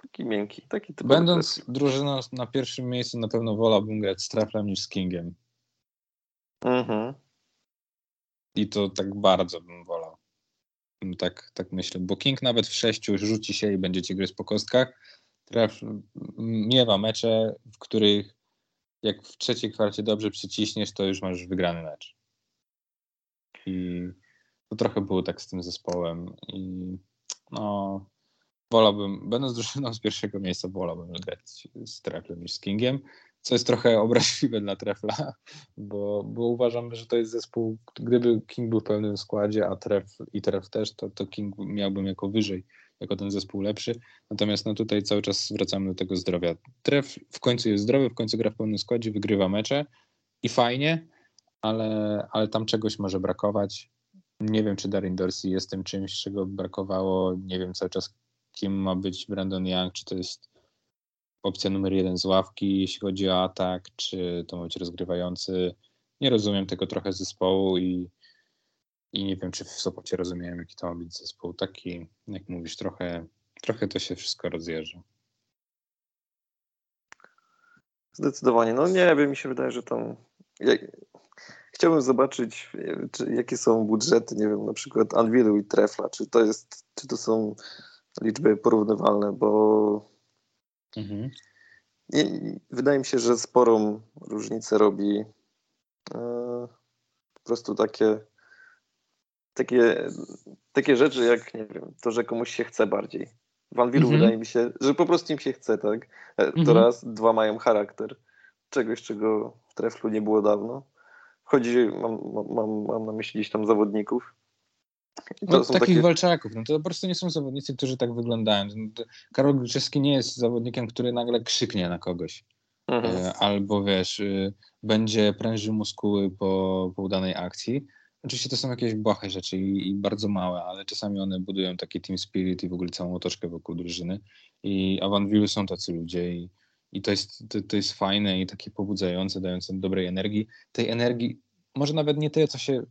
Taki miękki, taki. Będąc drużyną na pierwszym miejscu, na pewno wolałbym grać z Traflem niż z Kingiem. Mhm. I to tak bardzo bym wolał. Tak, tak myślę, bo King nawet w sześciu rzuci się i będziecie gry po kostkach. Traf miewa mecze, w których jak w trzeciej kwarcie dobrze przyciśniesz, to już masz wygrany mecz. I to trochę było tak z tym zespołem. I no, wolałbym, będąc drużyną z pierwszego miejsca, wolałbym grać z Treflem niż z Kingiem, co jest trochę obraźliwe dla Trefla, bo, bo uważam, że to jest zespół, gdyby King był w pełnym składzie, a Tref i Tref też, to, to King miałbym jako wyżej, jako ten zespół lepszy. Natomiast no tutaj cały czas wracamy do tego zdrowia. Tref w końcu jest zdrowy, w końcu gra w pełnym składzie, wygrywa mecze i fajnie, ale, ale tam czegoś może brakować. Nie wiem, czy Darin Dorsey jest tym czymś, czego brakowało. Nie wiem cały czas, kim ma być Brandon Young, czy to jest opcja numer jeden z ławki, jeśli chodzi o atak, czy to ma być rozgrywający. Nie rozumiem tego trochę zespołu i, i nie wiem, czy w Sopocie rozumiem, jaki to ma być zespół. Taki, jak mówisz, trochę, trochę to się wszystko rozjeżdża. Zdecydowanie. No nie wiem, mi się wydaje, że tam. Chciałbym zobaczyć, czy, jakie są budżety, nie wiem, na przykład Anwilu i Trefla. Czy to jest, czy to są liczby porównywalne, bo mhm. wydaje mi się, że sporą różnicę robi e, po prostu takie, takie, takie rzeczy, jak nie wiem, to, że komuś się chce bardziej. W Anwilu mhm. wydaje mi się, że po prostu im się chce, tak? E, to mhm. raz, dwa mają charakter. Czegoś, czego w treflu nie było dawno. Chodzi, mam, mam, mam na myśli gdzieś tam zawodników, no, takich takie... walczaków, no to po prostu nie są zawodnicy, którzy tak wyglądają. No, Karol Gryczewski nie jest zawodnikiem, który nagle krzyknie na kogoś. Mhm. E, albo wiesz, y, będzie prężył muskuły po, po udanej akcji. Oczywiście to są jakieś błahe rzeczy i, i, bardzo małe, ale czasami one budują taki team spirit i w ogóle całą otoczkę wokół drużyny. I Avanville są tacy ludzie i, i to, jest, to, to jest fajne i takie pobudzające, dające dobrej energii. Tej energii, może nawet nie tyle, co się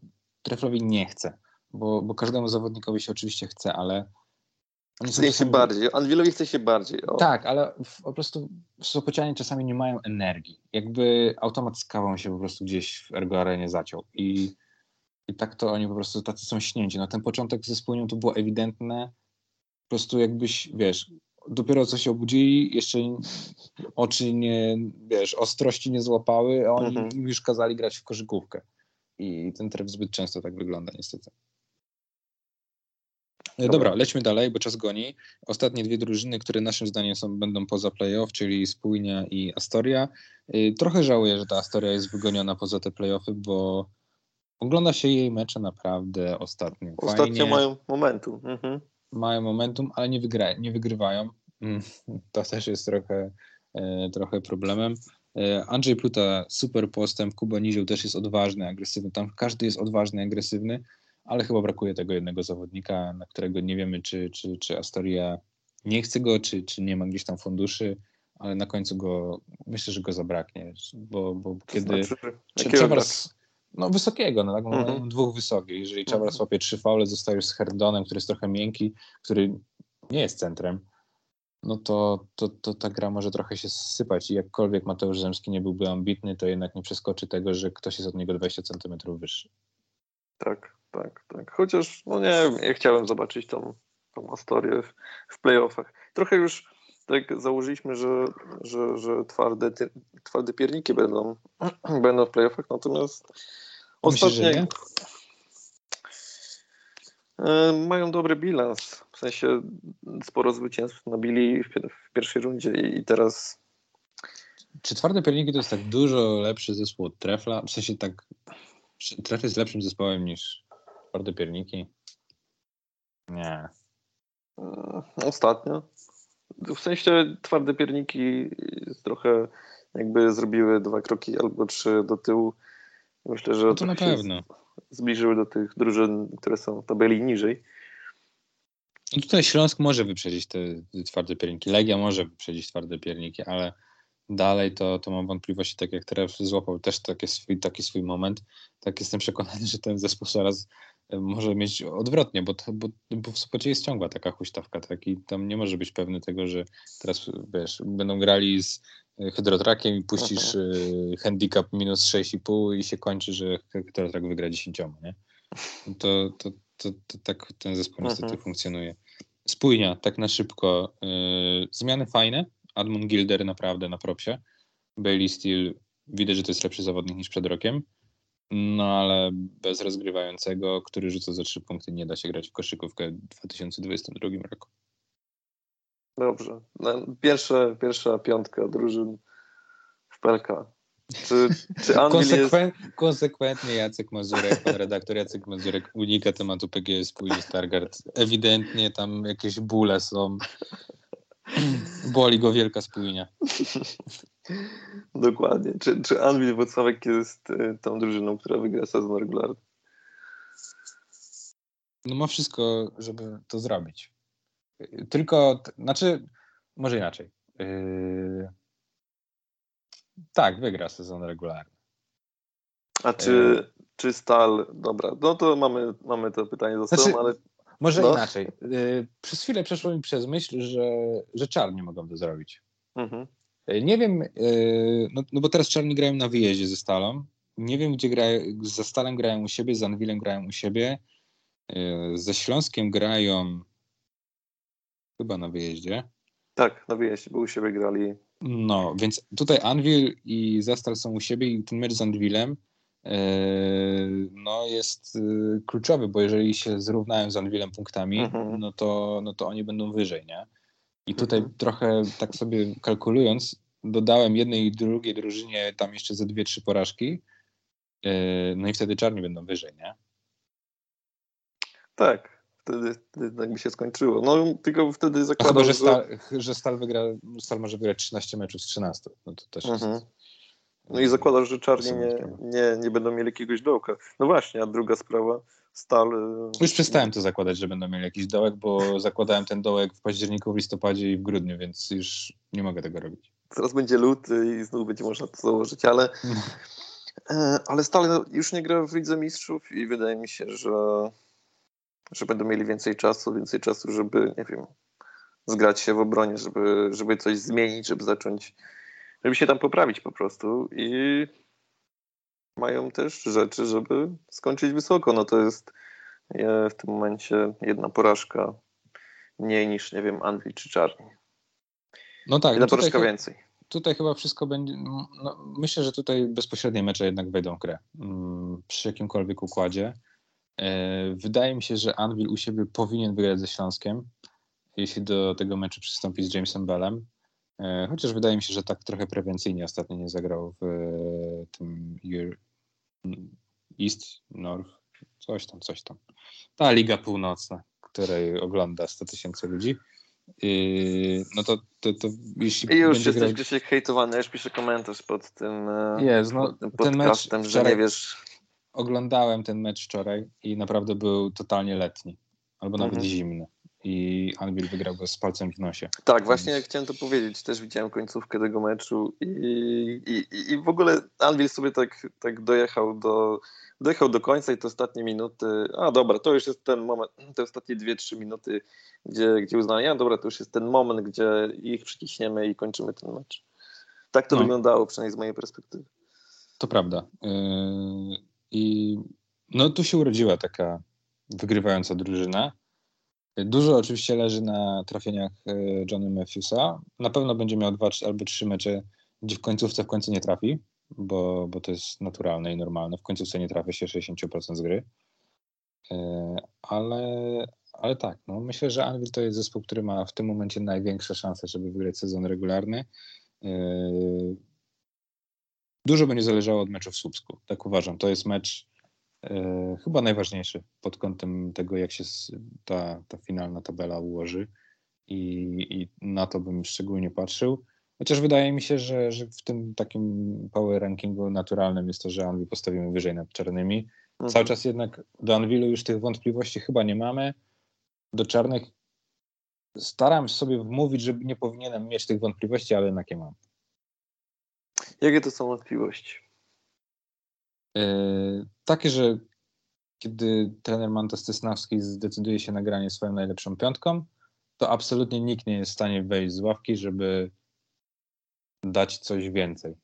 Treflowi nie chce, bo, bo każdemu zawodnikowi się oczywiście chce, ale oni chce się bardziej, Anwilowi chce się bardziej. O. Tak, ale w, po prostu Sopocianie czasami nie mają energii. Jakby automat z kawą się po prostu gdzieś w Ergo Arenie zaciął i, i tak to oni po prostu tacy są śnięci. Na ten początek ze spójnią to było ewidentne. Po prostu jakbyś, wiesz, dopiero co się obudzili, jeszcze oczy nie, wiesz, ostrości nie złapały, a oni mhm. już kazali grać w koszykówkę. I ten tref zbyt często tak wygląda niestety. Dobra. Dobra, lećmy dalej, bo czas goni. Ostatnie dwie drużyny, które naszym zdaniem są, będą poza playoff, czyli Spójnia i Astoria. Y, trochę żałuję, że ta Astoria jest wygoniona poza te playoffy, bo ogląda się jej mecze naprawdę ostatnio. Ostatnio Fajnie. mają momentum. Mhm. Mają momentum, ale nie, wygra, nie wygrywają. Mm, to też jest trochę, e, trochę problemem. E, Andrzej Pluta super postęp, Kuba Nizioł też jest odważny, agresywny, tam każdy jest odważny, agresywny, ale chyba brakuje tego jednego zawodnika, na którego nie wiemy, czy, czy, czy Astoria nie chce go, czy, czy nie ma gdzieś tam funduszy, ale na końcu go, myślę, że go zabraknie, bo, bo kiedy... Znaczy, trzeba no wysokiego, no tak, mhm. dwóch wysokich. Jeżeli Czawar mhm. łapie trzy faule, zostajesz z Herdonem, który jest trochę miękki, który nie jest centrem, no to, to, to ta gra może trochę się sypać i jakkolwiek Mateusz Zemski nie byłby ambitny, to jednak nie przeskoczy tego, że ktoś jest od niego 20 cm wyższy. Tak, tak, tak. Chociaż, no nie wiem, ja chciałem zobaczyć tą, tą historię w, w playoffach. Trochę już tak założyliśmy, że, że, że twarde, twarde pierniki będą, będą w playoffach, natomiast ostatnio e, mają dobry bilans. W sensie sporo zwycięstw nabili w, w pierwszej rundzie i teraz. Czy twarde pierniki to jest tak dużo lepszy zespół od Trefla? W sensie tak. Tref jest lepszym zespołem niż twarde pierniki? Nie. E, ostatnio. W sensie twarde pierniki trochę jakby zrobiły dwa kroki albo trzy do tyłu. Myślę, że no to na pewno. zbliżyły do tych drużyn, które są w tabeli niżej. No tutaj Śląsk może wyprzedzić te, te twarde pierniki. Legia może wyprzedzić twarde pierniki, ale dalej to, to mam wątpliwości, tak jak teraz złapał też taki swój, taki swój moment. Tak jestem przekonany, że ten zespół zaraz może mieć odwrotnie, bo, to, bo, bo w Sopocie jest ciągła taka huśtawka, tak? I tam nie może być pewny tego, że teraz, wiesz, będą grali z e, hydrotrakiem i puścisz y, handicap minus 6,5 i się kończy, że hydrotrak wygra 10, nie? To, to, to, to tak ten zespół niestety mhm. funkcjonuje. Spójnia, tak na szybko. Y, zmiany fajne. Admund Gilder naprawdę na propsie. Bailey Steel, widać, że to jest lepszy zawodnik niż przed rokiem. No ale bez rozgrywającego, który rzuca za trzy punkty, nie da się grać w koszykówkę w 2022 roku. Dobrze. No, pierwsza, pierwsza piątka drużyn w PLK. Czy, czy Konsekwent, jest... Konsekwentnie Jacek Mazurek, pan redaktor Jacek Mazurek unika tematu PGS później Stargard. Ewidentnie tam jakieś bóle są. Boli go wielka spójnia. Dokładnie. Czy, czy Anwil Włocławek jest y, tą drużyną, która wygra sezon regularny? No ma wszystko, żeby to zrobić. Tylko, znaczy, może inaczej. Yy... Tak, wygra sezon regularny. A czy, yy... czy Stal, dobra, no to mamy, mamy to pytanie za znaczy, ale... Może no. inaczej. Yy, przez chwilę przeszło mi przez myśl, że, że czarni mogą to zrobić. Mhm. E, nie wiem, e, no, no, bo teraz czarni grają na wyjeździe ze Stalą. Nie wiem, gdzie grają, ze Stalem grają u siebie, z Anwilem grają u siebie. Ze Śląskiem grają chyba na wyjeździe. Tak, na wyjeździe, bo u siebie grali. No, więc tutaj Anvil i Zastal są u siebie i ten mecz z Anvilem no jest kluczowy, bo jeżeli się zrównają z Anvilem punktami, mhm. no, to, no to oni będą wyżej, nie? I tutaj mhm. trochę tak sobie kalkulując, dodałem jednej i drugiej drużynie tam jeszcze ze dwie, trzy porażki. E, no i wtedy czarni będą wyżej, nie? Tak, wtedy, wtedy tak by się skończyło. No tylko wtedy zakładam, chyba, że, Stal, że Stal, wygra, Stal może wygrać 13 meczów z 13. No to też mhm. jest, No i zakładasz, że czarni nie, nie, nie będą mieli jakiegoś dołka. No właśnie, a druga sprawa, Stal. Y, Już przestałem to zakładać, że będą mieli jakiś dołek, bo zakładałem ten dołek w październiku, w listopadzie i w grudniu, więc już nie mogę tego robić. Teraz będzie luty i znów będzie można to założyć, ale. E, ale Stal już nie gra w Lidze Mistrzów i wydaje mi się, że, że będą mieli więcej czasu, więcej czasu, żeby, nie wiem, zgrać się w obronie, żeby, żeby coś zmienić, żeby zacząć, żeby się tam poprawić po prostu i mają też rzeczy, żeby skończyć wysoko. No to jest w tym momencie jedna porażka mniej niż, nie wiem, Anvil czy Czarni. No tak. Jedna no porażka więcej. Tutaj chyba wszystko będzie. No, myślę, że tutaj bezpośrednie mecze jednak wejdą w grę. Mm, przy jakimkolwiek układzie. E, wydaje mi się, że Anvil u siebie powinien wygrać ze Śląskiem, jeśli do tego meczu przystąpi z Jamesem Bellem. E, chociaż wydaje mi się, że tak trochę prewencyjnie ostatnio nie zagrał w e, tym East, North, coś tam, coś tam. Ta Liga Północna, której ogląda 100 tysięcy ludzi. Yy, no to, to, to jeśli I już jesteś grał... się hejtowany, już piszę komentarz pod tym, e, Jest, no, pod tym podcastem, że nie wiesz. Oglądałem ten mecz wczoraj i naprawdę był totalnie letni, albo nawet mhm. zimny i Anvil wygrał go z palcem w nosie. Tak, właśnie Więc... chciałem to powiedzieć. Też widziałem końcówkę tego meczu i, i, i w ogóle Anvil sobie tak, tak dojechał do dojechał do końca i te ostatnie minuty, a dobra, to już jest ten moment, te ostatnie dwie, trzy minuty, gdzie, gdzie uznałem, ja dobra, to już jest ten moment, gdzie ich przyciśniemy i kończymy ten mecz. Tak to no. wyglądało, przynajmniej z mojej perspektywy. To prawda. Yy, I no tu się urodziła taka wygrywająca drużyna. Dużo oczywiście leży na trafieniach yy, Johnny Matthewsa. Na pewno będzie miał dwa albo trzy mecze, gdzie w końcówce w końcu nie trafi bo, bo to jest naturalne i normalne. W końcu nie trafia się 60% z gry. E, ale, ale tak, no myślę, że Anvil to jest zespół, który ma w tym momencie największe szanse, żeby wygrać sezon regularny. E, dużo będzie zależało od meczu w Słupsku. Tak uważam. To jest mecz e, chyba najważniejszy pod kątem tego, jak się ta, ta finalna tabela ułoży. I, I na to bym szczególnie patrzył. Chociaż wydaje mi się, że, że w tym takim power rankingu naturalnym jest to, że Anvil postawimy wyżej nad czarnymi. Mhm. Cały czas jednak do Anvilu już tych wątpliwości chyba nie mamy. Do czarnych staram się sobie wmówić, że nie powinienem mieć tych wątpliwości, ale jednak je mam. Jakie to są wątpliwości? Yy, takie, że kiedy trener Mantas Tesnawski zdecyduje się na granie swoją najlepszą piątką, to absolutnie nikt nie jest w stanie wejść z ławki, żeby dać coś więcej.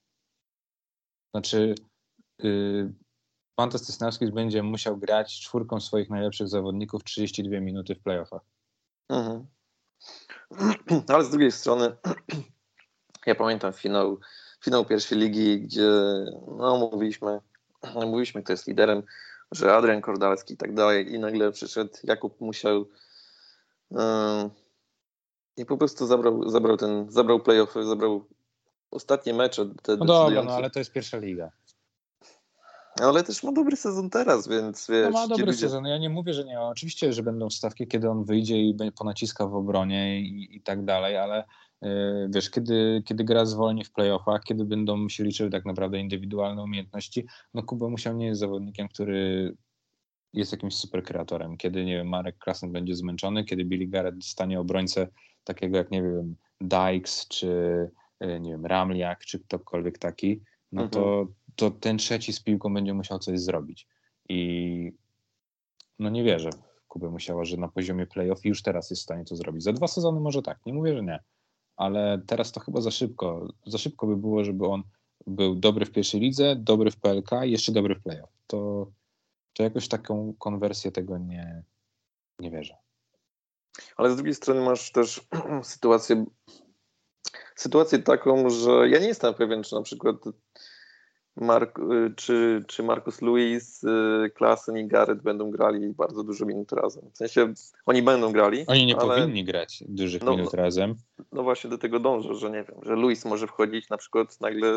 Znaczy, yy, pan Stesnawski będzie musiał grać czwórką swoich najlepszych zawodników 32 minuty w playoffach. Mhm. Ale z drugiej strony, ja pamiętam finał, finał pierwszej ligi, gdzie no, mówiliśmy, mówiliśmy, kto jest liderem, że Adrian Kordalski i tak dalej, i nagle przyszedł Jakub Musiał yy, i po prostu zabrał, zabrał ten, zabrał playoffy, zabrał ostatnie mecze. Te no dobra, no ale to jest pierwsza liga. Ale też ma dobry sezon teraz, więc wiesz... No ma dobry ludzie... sezon. Ja nie mówię, że nie. Oczywiście, że będą stawki, kiedy on wyjdzie i ponaciska w obronie i, i tak dalej, ale wiesz, kiedy, kiedy gra zwolni w playoffach, kiedy będą się liczyły tak naprawdę indywidualne umiejętności, no Kuba Musiał nie jest zawodnikiem, który jest jakimś super kreatorem. Kiedy, nie wiem, Marek Klasen będzie zmęczony, kiedy Billy Garrett stanie obrońcę takiego jak, nie wiem, Dykes czy E, nie wiem, Ramliak czy ktokolwiek taki, no mhm. to, to ten trzeci z piłką będzie musiał coś zrobić. I no nie wierzę w Kubę Musiała, że na poziomie playoff już teraz jest w stanie to zrobić. Za dwa sezony może tak, nie mówię, że nie, ale teraz to chyba za szybko. Za szybko by było, żeby on był dobry w pierwszej lidze, dobry w PLK i jeszcze dobry w playoff. To, to jakoś taką konwersję tego nie, nie wierzę. Ale z drugiej strony masz też sytuację sytuację taką, że ja nie jestem pewien, czy na przykład Mark, y, czy, czy Marcus Lewis, y, Klasen i Garrett będą grali bardzo dużo minut razem. W sensie oni będą grali. Oni nie ale... powinni grać dużych no, minut razem. No właśnie do tego dążę, że nie wiem, że Lewis może wchodzić na przykład nagle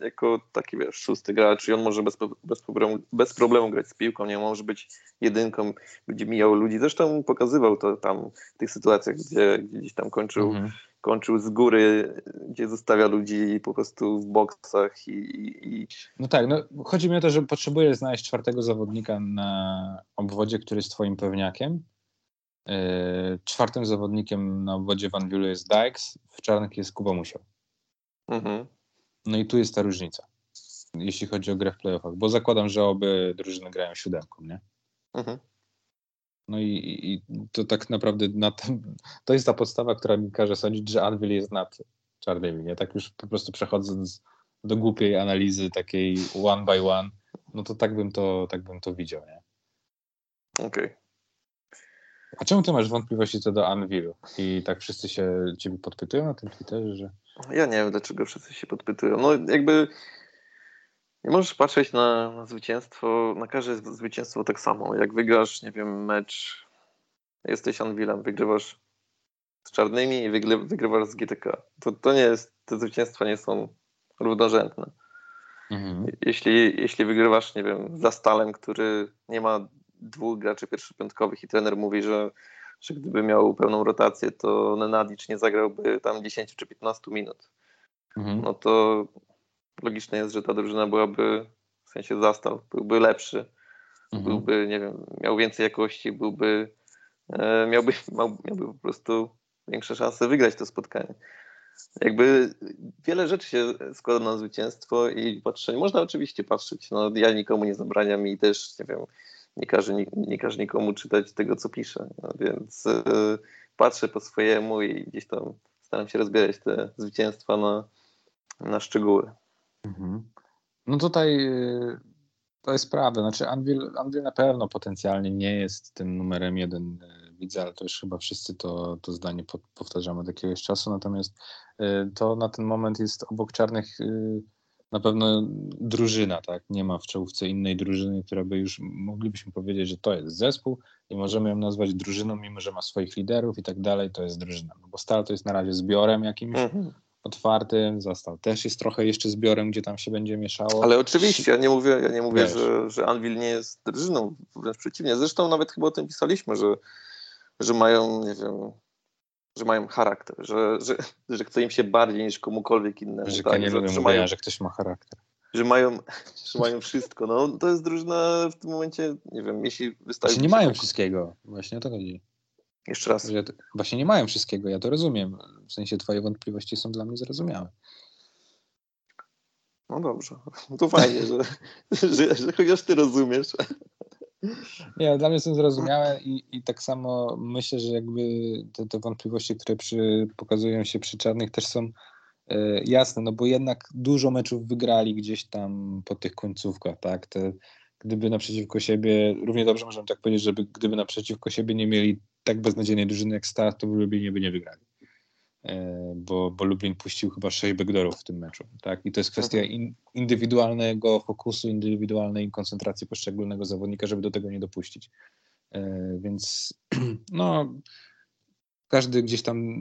jako taki wiesz, szósty gracz i on może bez, bez, problemu, bez problemu grać z piłką, nie może być jedynką, będzie mijał ludzi. Zresztą pokazywał to tam w tych sytuacjach, gdzie, gdzie gdzieś tam kończył mhm kończył z góry, gdzie zostawia ludzi po prostu w boksach i, i... No tak, no chodzi mi o to, że potrzebujesz znaleźć czwartego zawodnika na obwodzie, który jest twoim pewniakiem. Yy, czwartym zawodnikiem na obwodzie Van Wielu jest Dykes, w czarnych jest Kuba Musiał. Mhm. No i tu jest ta różnica, jeśli chodzi o grę w playoffach, bo zakładam, że oby drużyny grają siódemką, nie? Mhm. No i, i, to tak naprawdę na tym, to jest ta podstawa, która mi każe sądzić, że Anvil jest nad czarnymi. Nie? Tak już po prostu przechodząc do głupiej analizy takiej one by one, no to tak bym to, tak bym to widział. Nie? Okej. Okay. A czemu ty masz wątpliwości co do Anvilu? I tak wszyscy się ciebie podpytują na tym Twitterze, że... Ja nie wiem, dlaczego wszyscy się podpytują. No jakby nie możesz patrzeć na, na, zwycięstwo, na każde zwycięstwo tak samo. Jak wygrasz, nie wiem, mecz, jesteś Anvilem, wygrywasz z czarnymi i wygry, wygrywasz z GTK. To, to nie jest, te zwycięstwa nie są równorzędne. Mhm. Jeśli, jeśli wygrywasz, nie wiem, za Stalem, który nie ma dwóch graczy pierwszopiątkowych i trener mówi, że że gdyby miał pełną rotację, to Nenadic nie zagrałby tam 10 czy 15 minut. Mhm. No to logiczne jest, że ta drużyna byłaby, w sensie zastaw, byłby lepszy, mhm. byłby, nie wiem, miał więcej jakości, byłby, e, miałby, miałby po prostu większe szanse wygrać to spotkanie. Jakby wiele rzeczy się składa na zwycięstwo i patrzenie. Można oczywiście patrzeć. No, ja nikomu nie zabraniam i też, nie wiem, nie każę, nie, nie każę nikomu czytać tego, co piszę. No, więc y, patrzę po swojemu i gdzieś tam staram się rozbierać te zwycięstwa na, na szczegóły. Mhm. No tutaj y, to jest prawda. Znaczy Anvil, Anvil na pewno potencjalnie nie jest tym numerem jeden y, widzę, ale to już chyba wszyscy to, to zdanie powtarzamy od jakiegoś czasu. Natomiast to na ten moment jest obok czarnych na pewno drużyna, tak? Nie ma w czołówce innej drużyny, która by już moglibyśmy powiedzieć, że to jest zespół i możemy ją nazwać drużyną, mimo że ma swoich liderów i tak dalej, to jest drużyna. No bo Stal to jest na razie zbiorem jakimś mhm. Otwartym, Zastal też jest trochę jeszcze zbiorem, gdzie tam się będzie mieszało. Ale oczywiście, ja nie mówię, ja nie mówię że, że Anvil nie jest drużyną, wręcz przeciwnie. Zresztą nawet chyba o tym pisaliśmy, że, że mają, nie wiem, że mają charakter, że, że, że chce im się bardziej niż komukolwiek innemu. Że tak, nie że, że, mają, że ktoś ma charakter. Że mają, że mają wszystko. No, to jest drużyna w tym momencie, nie wiem, jeśli wystawi... Właśnie nie mają wszystkiego. Właśnie o to chodzi. Jeszcze raz. Że, właśnie nie mają wszystkiego, ja to rozumiem. W sensie twoje wątpliwości są dla mnie zrozumiałe. No dobrze. To fajnie, że, że, że chociaż ty rozumiesz. Nie, dla mnie są zrozumiałe i, i tak samo myślę, że jakby te, te wątpliwości, które przy, pokazują się przy czarnych też są e, jasne, no bo jednak dużo meczów wygrali gdzieś tam po tych końcówkach, tak? Te, gdyby naprzeciwko siebie, równie dobrze możemy tak powiedzieć, żeby gdyby naprzeciwko siebie nie mieli tak beznadziejnej drużyny jak Start, to w Lublinie by nie wygrali. E, bo, bo Lublin puścił chyba 6 backdoorów w tym meczu. Tak? I to jest kwestia mhm. in, indywidualnego fokusu, indywidualnej koncentracji poszczególnego zawodnika, żeby do tego nie dopuścić. E, więc no, każdy gdzieś tam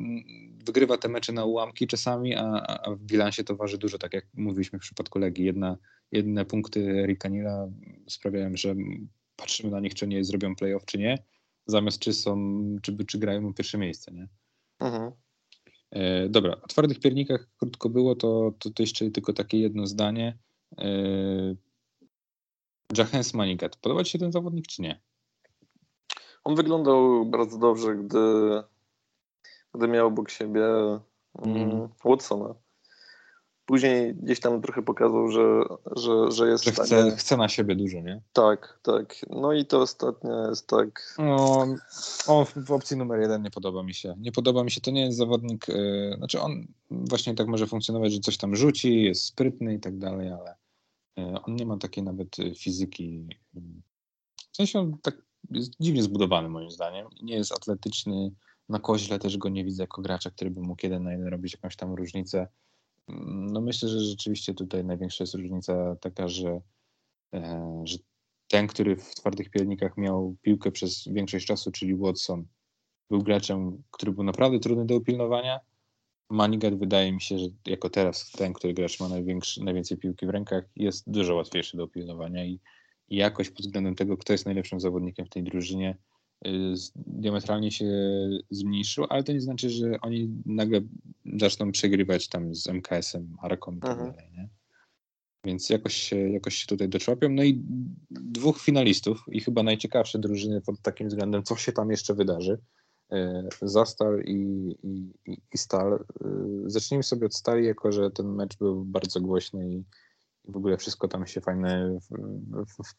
wygrywa te mecze na ułamki czasami, a, a w bilansie to waży dużo, tak jak mówiliśmy w przypadku Legii. Jedna, jedne punkty Rika Nila sprawiają, że patrzymy na nich, czy nie zrobią playoff, czy nie, zamiast czy są, czy, czy grają o pierwsze miejsce, nie? Mhm. E, dobra, o twardych piernikach krótko było, to, to, to jeszcze tylko takie jedno zdanie. E, Jahens Manigat, podoba Ci się ten zawodnik, czy nie? On wyglądał bardzo dobrze, gdy, gdy miał obok siebie mm. Watsona. Później gdzieś tam trochę pokazał, że, że, że jest że chce, stanie... chce na siebie dużo, nie? Tak, tak. No i to ostatnio jest tak. No, on w opcji numer jeden nie podoba mi się. Nie podoba mi się, to nie jest zawodnik, yy, znaczy on właśnie tak może funkcjonować, że coś tam rzuci, jest sprytny i tak dalej, ale yy, on nie ma takiej nawet fizyki. W sensie on tak jest dziwnie zbudowany moim zdaniem. Nie jest atletyczny. Na koźle też go nie widzę jako gracza, który by mógł jeden na jeden robić jakąś tam różnicę. No myślę, że rzeczywiście tutaj największa jest różnica taka, że, e, że ten, który w twardych piernikach miał piłkę przez większość czasu, czyli Watson, był graczem, który był naprawdę trudny do upilnowania. Manigat wydaje mi się, że jako teraz ten, który gracz ma najwięcej piłki w rękach, jest dużo łatwiejszy do upilnowania i, i jakoś pod względem tego, kto jest najlepszym zawodnikiem w tej drużynie, diametralnie się zmniejszył, ale to nie znaczy, że oni nagle zaczną przegrywać tam z MKS-em, Araką i tak mhm. dalej, nie? Więc jakoś się, jakoś się tutaj doczłapią. No i dwóch finalistów i chyba najciekawsze drużyny pod takim względem, co się tam jeszcze wydarzy. Y, Zastal i, i, i Stal. Y, zacznijmy sobie od Stali, jako że ten mecz był bardzo głośny i w ogóle wszystko tam się fajne,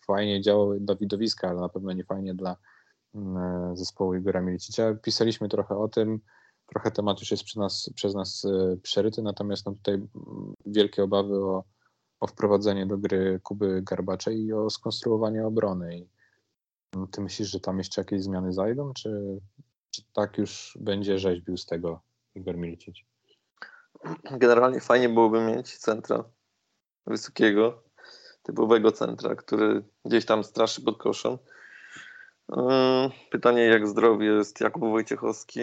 fajnie działo dla widowiska, ale na pewno nie fajnie dla, zespołu Igora Milicicia. Pisaliśmy trochę o tym, trochę temat już jest przez nas, przez nas e, przeryty, natomiast no tutaj wielkie obawy o, o wprowadzenie do gry Kuby Garbaczej i o skonstruowanie obrony. I no, ty myślisz, że tam jeszcze jakieś zmiany zajdą, czy, czy tak już będzie rzeźbił z tego Igor Milicic? Generalnie fajnie byłoby mieć centra wysokiego, typowego centra, który gdzieś tam straszy pod koszem E, pytanie, jak zdrowie jest Jakub Wojciechowski.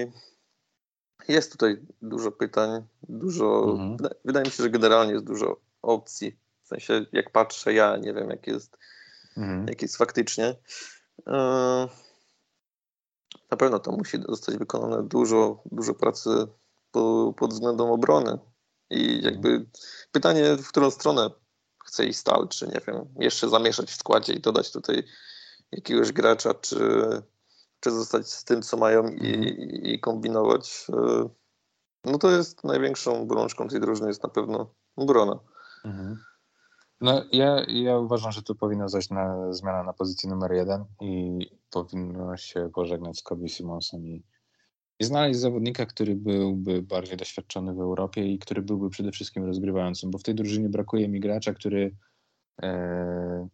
Jest tutaj dużo pytań, dużo. Mhm. Wydaje mi się, że generalnie jest dużo opcji. W sensie, jak patrzę, ja nie wiem, jak jest, mhm. jak jest faktycznie. E, na pewno tam musi zostać wykonane dużo, dużo pracy po, pod względem obrony. I jakby pytanie, w którą stronę chce iść Stal, czy nie wiem, jeszcze zamieszać w składzie i dodać tutaj jakiegoś gracza, czy, czy zostać z tym, co mają i, mhm. i kombinować. E, no to jest największą bolączką tej drużyny, jest na pewno obrona. Mhm. No ja, ja uważam, że tu powinna zajść na zmiana na pozycji numer jeden i powinno się pożegnać z Kobe Simonsem i, i znaleźć zawodnika, który byłby bardziej doświadczony w Europie i który byłby przede wszystkim rozgrywającym, bo w tej drużynie brakuje mi gracza, który e,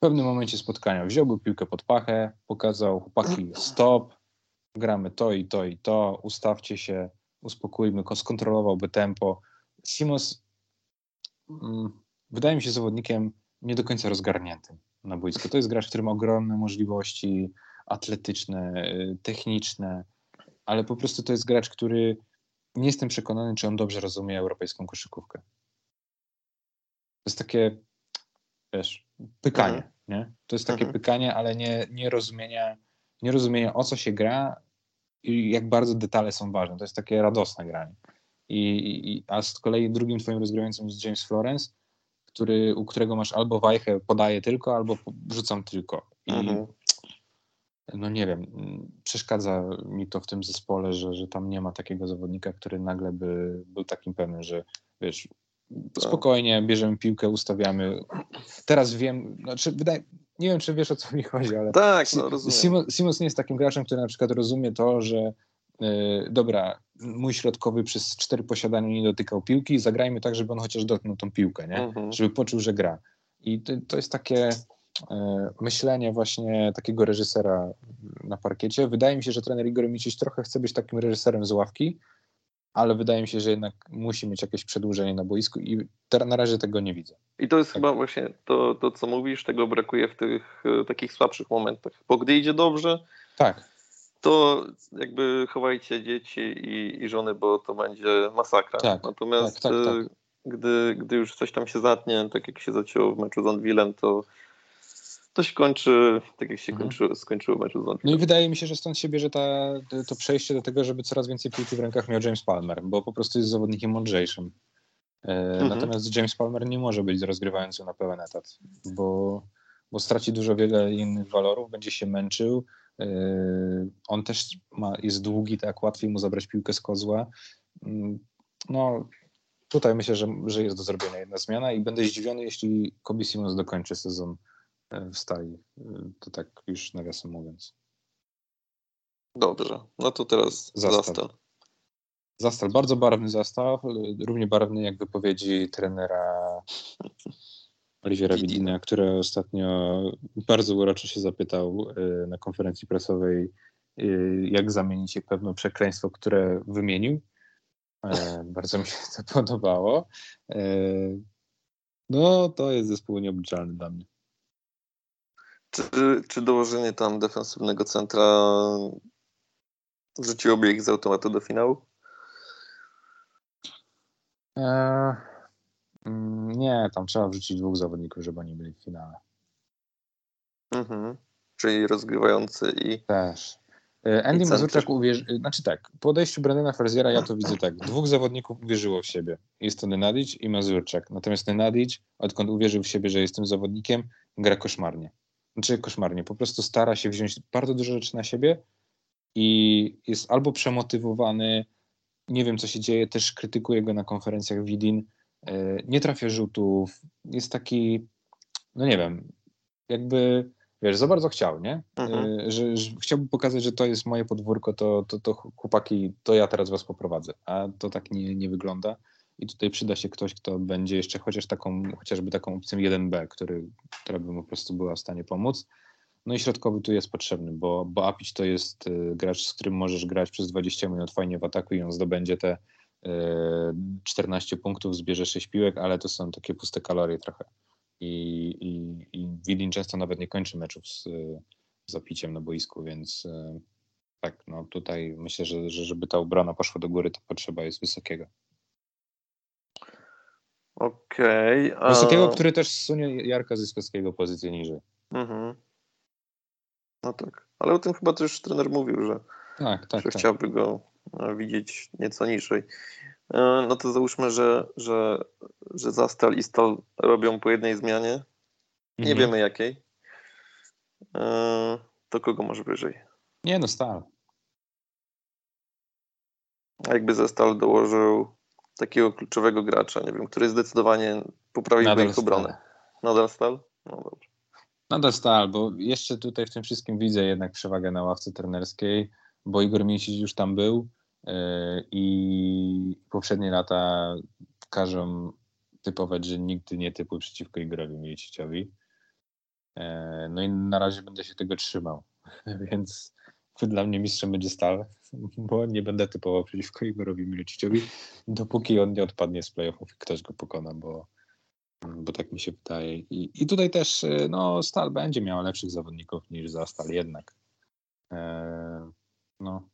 w pewnym momencie spotkania wziąłby piłkę pod pachę, pokazał chłopaki stop, gramy to i to i to, ustawcie się, uspokójmy, skontrolowałby tempo. Simons mm, wydaje mi się zawodnikiem nie do końca rozgarniętym na boisku. To jest gracz, który ma ogromne możliwości atletyczne, y, techniczne, ale po prostu to jest gracz, który nie jestem przekonany, czy on dobrze rozumie europejską koszykówkę. To jest takie, wiesz, pykanie, mhm. nie? To jest takie mhm. pykanie, ale nie, nie rozumienia, nie rozumienia o co się gra i jak bardzo detale są ważne. To jest takie radosne granie. I, i, a z kolei drugim twoim rozgrywającym jest James Florence, który, u którego masz albo wajchę podaję tylko, albo rzucam tylko. I mhm. no nie wiem, przeszkadza mi to w tym zespole, że, że tam nie ma takiego zawodnika, który nagle by był takim pewnym, że wiesz. Spokojnie, bierzemy piłkę, ustawiamy. Teraz wiem, znaczy wydaje, nie wiem, czy wiesz o co mi chodzi, ale tak, no, rozumiem. Simons nie jest takim graczem, który na przykład rozumie to, że yy, dobra, mój środkowy przez cztery posiadania nie dotykał piłki, zagrajmy tak, żeby on chociaż dotknął tą piłkę, nie? Mhm. żeby poczuł, że gra. I to, to jest takie e, myślenie właśnie takiego reżysera na parkiecie. Wydaje mi się, że trener Igor Micic trochę chce być takim reżyserem z ławki, ale wydaje mi się, że jednak musi mieć jakieś przedłużenie na boisku i na razie tego nie widzę. I to jest tak. chyba właśnie to, to, co mówisz, tego brakuje w tych e, takich słabszych momentach. Bo gdy idzie dobrze, tak to jakby chowajcie dzieci i, i żony, bo to będzie masakra. Tak, Natomiast tak, tak, tak. Gdy, gdy już coś tam się zatnie, tak jak się zacięło w meczu z Anwilem, to to się kończy tak, jak się mhm. kończy, skończyło meczu z. No i wydaje mi się, że stąd się bierze ta, to przejście do tego, żeby coraz więcej piłki w rękach miał James Palmer, bo po prostu jest zawodnikiem mądrzejszym. E, mhm. Natomiast James Palmer nie może być rozgrywającym na pełen etat, bo, bo straci dużo wiele innych walorów, będzie się męczył, Yy, on też ma, jest długi, tak łatwiej mu zabrać piłkę z kozła. Mm, no, tutaj myślę, że, że jest do zrobienia jedna zmiana i będę zdziwiony, jeśli Kobe Simons dokończy sezon e, w stali. To tak już nawiasem mówiąc. Dobrze, no to teraz Zastal. Zastal. Zastal, bardzo barwny zastaw, równie barwny jak wypowiedzi trenera Oliwiera Widina, który ostatnio bardzo uroczo się zapytał y, na konferencji prasowej, y, jak zamienić pewne przekleństwo, które wymienił. E, bardzo mi się to podobało. E, no, to jest zespół nieobliczalny dla mnie. Czy, czy dołożenie tam defensywnego centra wrzuciłoby ich z automatu do finału? E, Mm, nie, tam trzeba wrzucić dwóch zawodników, żeby oni byli w finale. Mhm. Czyli rozgrywający i. Też. E, Andy Mazurczak uwierzył, e, znaczy tak, po odejściu Brandona Fraziera ja to widzę tak, dwóch zawodników uwierzyło w siebie. Jest to Nenadic i Mazurczak. Natomiast Nenadic, odkąd uwierzył w siebie, że jest tym zawodnikiem, gra koszmarnie. Znaczy koszmarnie, po prostu stara się wziąć bardzo dużo rzeczy na siebie i jest albo przemotywowany, nie wiem co się dzieje, też krytykuje go na konferencjach Widin, E, nie trafia rzutów, jest taki, no nie wiem, jakby, wiesz, za bardzo chciał, nie? Mhm. E, że, że chciałby pokazać, że to jest moje podwórko, to, to, to chłopaki, to ja teraz was poprowadzę, a to tak nie, nie wygląda. I tutaj przyda się ktoś, kto będzie jeszcze chociaż taką, chociażby taką opcją 1B, który, która by mu po prostu była w stanie pomóc. No i środkowy tu jest potrzebny, bo, bo Apić to jest e, gracz, z którym możesz grać przez 20 minut fajnie w ataku i on zdobędzie te 14 punktów, zbierze 6 piłek, ale to są takie puste kalorie trochę. I, i, i często nawet nie kończy meczów z, z zapiciem na boisku, więc e, tak, no tutaj myślę, że, że żeby ta obrona poszła do góry, to potrzeba jest wysokiego. Okej. Okay, Wysokiego, który też sunie Jarka Zyskowskiego pozycję niżej. Mhm. No tak, ale o tym chyba też trener mówił, że, tak, tak, że tak. chciałby go e, widzieć nieco niżej. E, no to załóżmy, że, że, że Zastal i Stal robią po jednej zmianie. Nie Mhm. wiemy jakiej. E, To kogo może wyżej? Nie no, stal. A jakby ze Stal dołożył takiego kluczowego gracza, nie wiem, który zdecydowanie poprawiłby ich obronę. Nadal Stal? No dobrze. Nadal stal, bo jeszcze tutaj w tym wszystkim widzę jednak przewagę na ławce trenerskiej, bo Igor Mięsić już tam był yy, i poprzednie lata każą typować, że nigdy nie typuj przeciwko Igorowi Mięsiciowi. Yy, No i na razie będę się tego trzymał, więc dla mnie mistrzem będzie stal, bo nie będę typował przeciwko Igorowi Miliciciowi, dopóki on nie odpadnie z playoffów i ktoś go pokona, bo, bo tak mi się wydaje. I, I tutaj też y, no, Stal będzie miał lepszych zawodników niż za Stal jednak. Eee, no,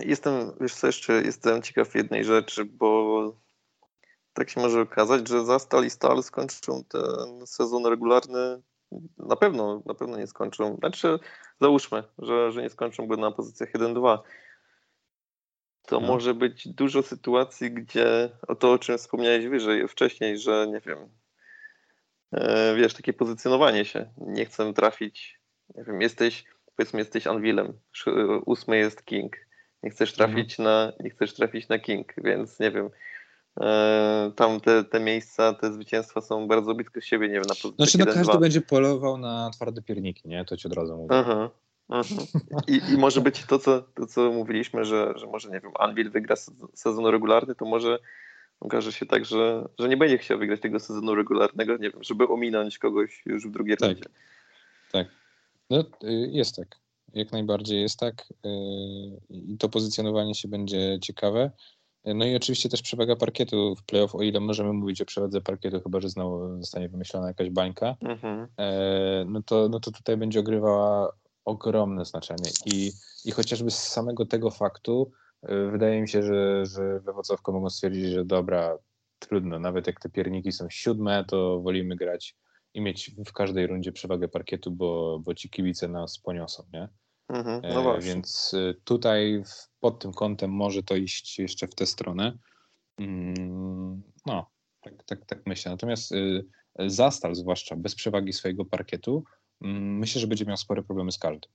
Jestem, wiesz co, jeszcze jestem ciekaw jednej rzeczy, bo tak się może okazać, że za Stal i Stal skończą ten sezon regularny. Na pewno, na pewno nie skończą. Znaczy, załóżmy, że, że nie skończą go na pozycjach 1-2. To No. może być dużo sytuacji, gdzie o to, o czym wspomniałeś wyżej, wcześniej, że nie wiem, e, wiesz, takie pozycjonowanie się. Nie chcę trafić, nie wiem, jesteś, powiedzmy, jesteś Anvilem, ósmy jest King. Nie chcesz trafić na, nie chcesz trafić na King, więc nie wiem. E, tam te, te miejsca, te zwycięstwa są bardzo blisko siebie, nie wiem, na pozycjach Znaczy, no 1-2. każdy będzie polował na twarde pierniki, nie? To ci od razu mówię. Aha, aha. I, I może być to co, to, co mówiliśmy, że, że może, nie wiem, Anvil wygra sezon, regularny, to może okaże się tak, że, że nie będzie chciał wygrać tego sezonu regularnego, nie wiem, żeby ominąć kogoś już w drugiej Tak. rundzie. Tak. No, y, jest tak. Jak najbardziej jest tak. y, I to pozycjonowanie się będzie ciekawe. No i oczywiście też przewaga parkietu w playoff, o ile możemy mówić o przewadze parkietu, chyba że znowu zostanie wymyślona jakaś bańka, Mhm. e, no to, no to tutaj będzie ogrywała ogromne znaczenie. I, I chociażby z samego tego faktu y, wydaje mi się, że, że we Wrocławku mogą stwierdzić, że dobra, trudno, nawet jak te pierniki są siódme, to wolimy grać i mieć w każdej rundzie przewagę parkietu, bo, bo ci kibice nas poniosą, nie? Mhm. E, No właśnie. Więc y, tutaj pod tym kątem może to iść jeszcze w tę stronę. Mm, No, tak, tak, tak myślę. Natomiast y, Zastal, zwłaszcza bez przewagi swojego parkietu, mm, myślę, że będzie miał spore problemy z każdym.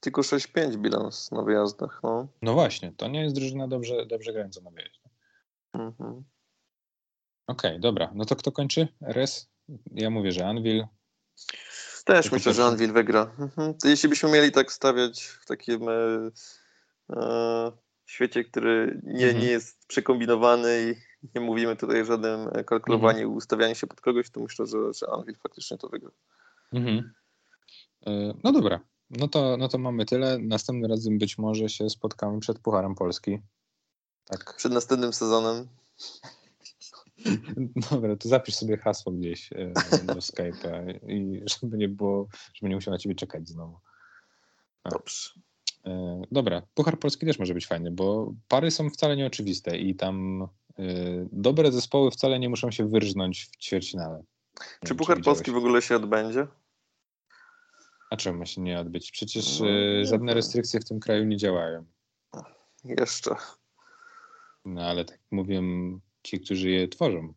Tylko 6-5 bilans na wyjazdach, no. No właśnie, to nie jest drużyna dobrze, dobrze grająca na wyjeździe. Mhm. Okej, dobra. No to kto kończy? Res? Ja mówię, że Anvil. Też myślę, że. Anvil wygra. Mhm. Jeśli byśmy mieli tak stawiać w takim e, e, świecie, który nie, Mhm. nie jest przekombinowany i nie mówimy tutaj o żadnym e, kalkulowaniu i ustawianiu się pod kogoś, to myślę, że, że Anvil faktycznie to wygra. Mhm. E, No dobra, no to, no to mamy tyle. Następnym razem być może się spotkamy przed Pucharem Polski. Tak. Przed następnym sezonem Dobra, to zapisz sobie hasło gdzieś e, do Skype'a i żeby nie było, żeby nie musiał na ciebie czekać znowu. dobrze. E, Dobra, Puchar Polski też może być fajny, bo pary są wcale nieoczywiste i tam e, dobre zespoły wcale nie muszą się wyrżnąć w ćwierćfinale. Czy wiem, Puchar widziałeś. Polski w ogóle się odbędzie? A czemu ma się nie odbyć? Przecież No, nie żadne restrykcje w tym kraju nie działają. Jeszcze. No ale tak mówią ci, którzy je tworzą.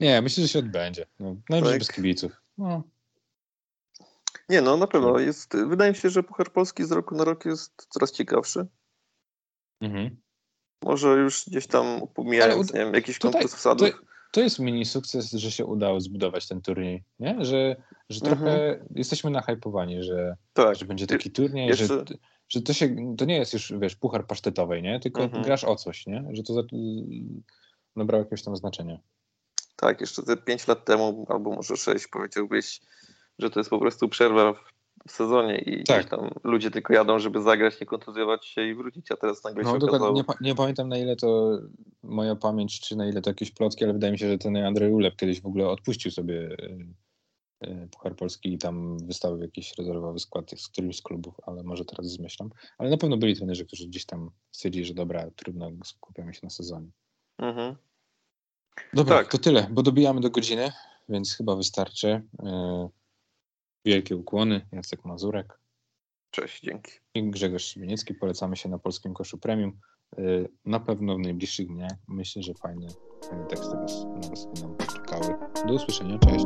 Nie, myślę, że się odbędzie. No, najwyżej Tak? bez kibiców. No, Nie, no na pewno. Jest, wydaje mi się, że Puchar Polski z roku na rok jest coraz ciekawszy. mhm. Może już gdzieś tam pomijając, Ale nie wiem, jakiś tutaj- konkurs wsadów. to- To jest mini sukces, że się udało zbudować ten turniej, nie? Że, że Mhm. trochę jesteśmy nahypowani, że, Tak. że będzie taki turniej, jeszcze- że, że to się, to nie jest już, wiesz, puchar pasztetowej, nie? Tylko Mhm. grasz o coś, nie? Że to nabrało jakiegoś tam znaczenia. Tak, jeszcze te 5 lat temu, albo może 6, powiedziałbyś, że to jest po prostu przerwa w w sezonie i Tak. gdzieś tam ludzie tylko jadą, żeby zagrać, nie kontuzjować się i wrócić, a teraz nagle No się okazało... nie, nie pamiętam na ile to moja pamięć, czy na ile to jakieś plotki, ale wydaje mi się, że ten Andrzej Ulep kiedyś w ogóle odpuścił sobie y, y, Puchar Polski i tam wystawił jakiś rezerwowy skład z którymś z klubów, ale może teraz zmyślam. Ale na pewno byli trenerzy, którzy gdzieś tam stwierdzili, że dobra, trudno, skupiamy się na sezonie. Mhm. Dobra, Tak. to tyle, bo dobijamy do godziny, więc chyba wystarczy. Wielkie ukłony, Jacek Mazurek Cześć, dzięki. i Grzegorz Szybieniecki. Polecamy się na Polskim Koszu Premium. Yy, Na pewno w najbliższych dniach myślę, że fajne, fajne teksty was, na Was będą czekały. Do usłyszenia, cześć.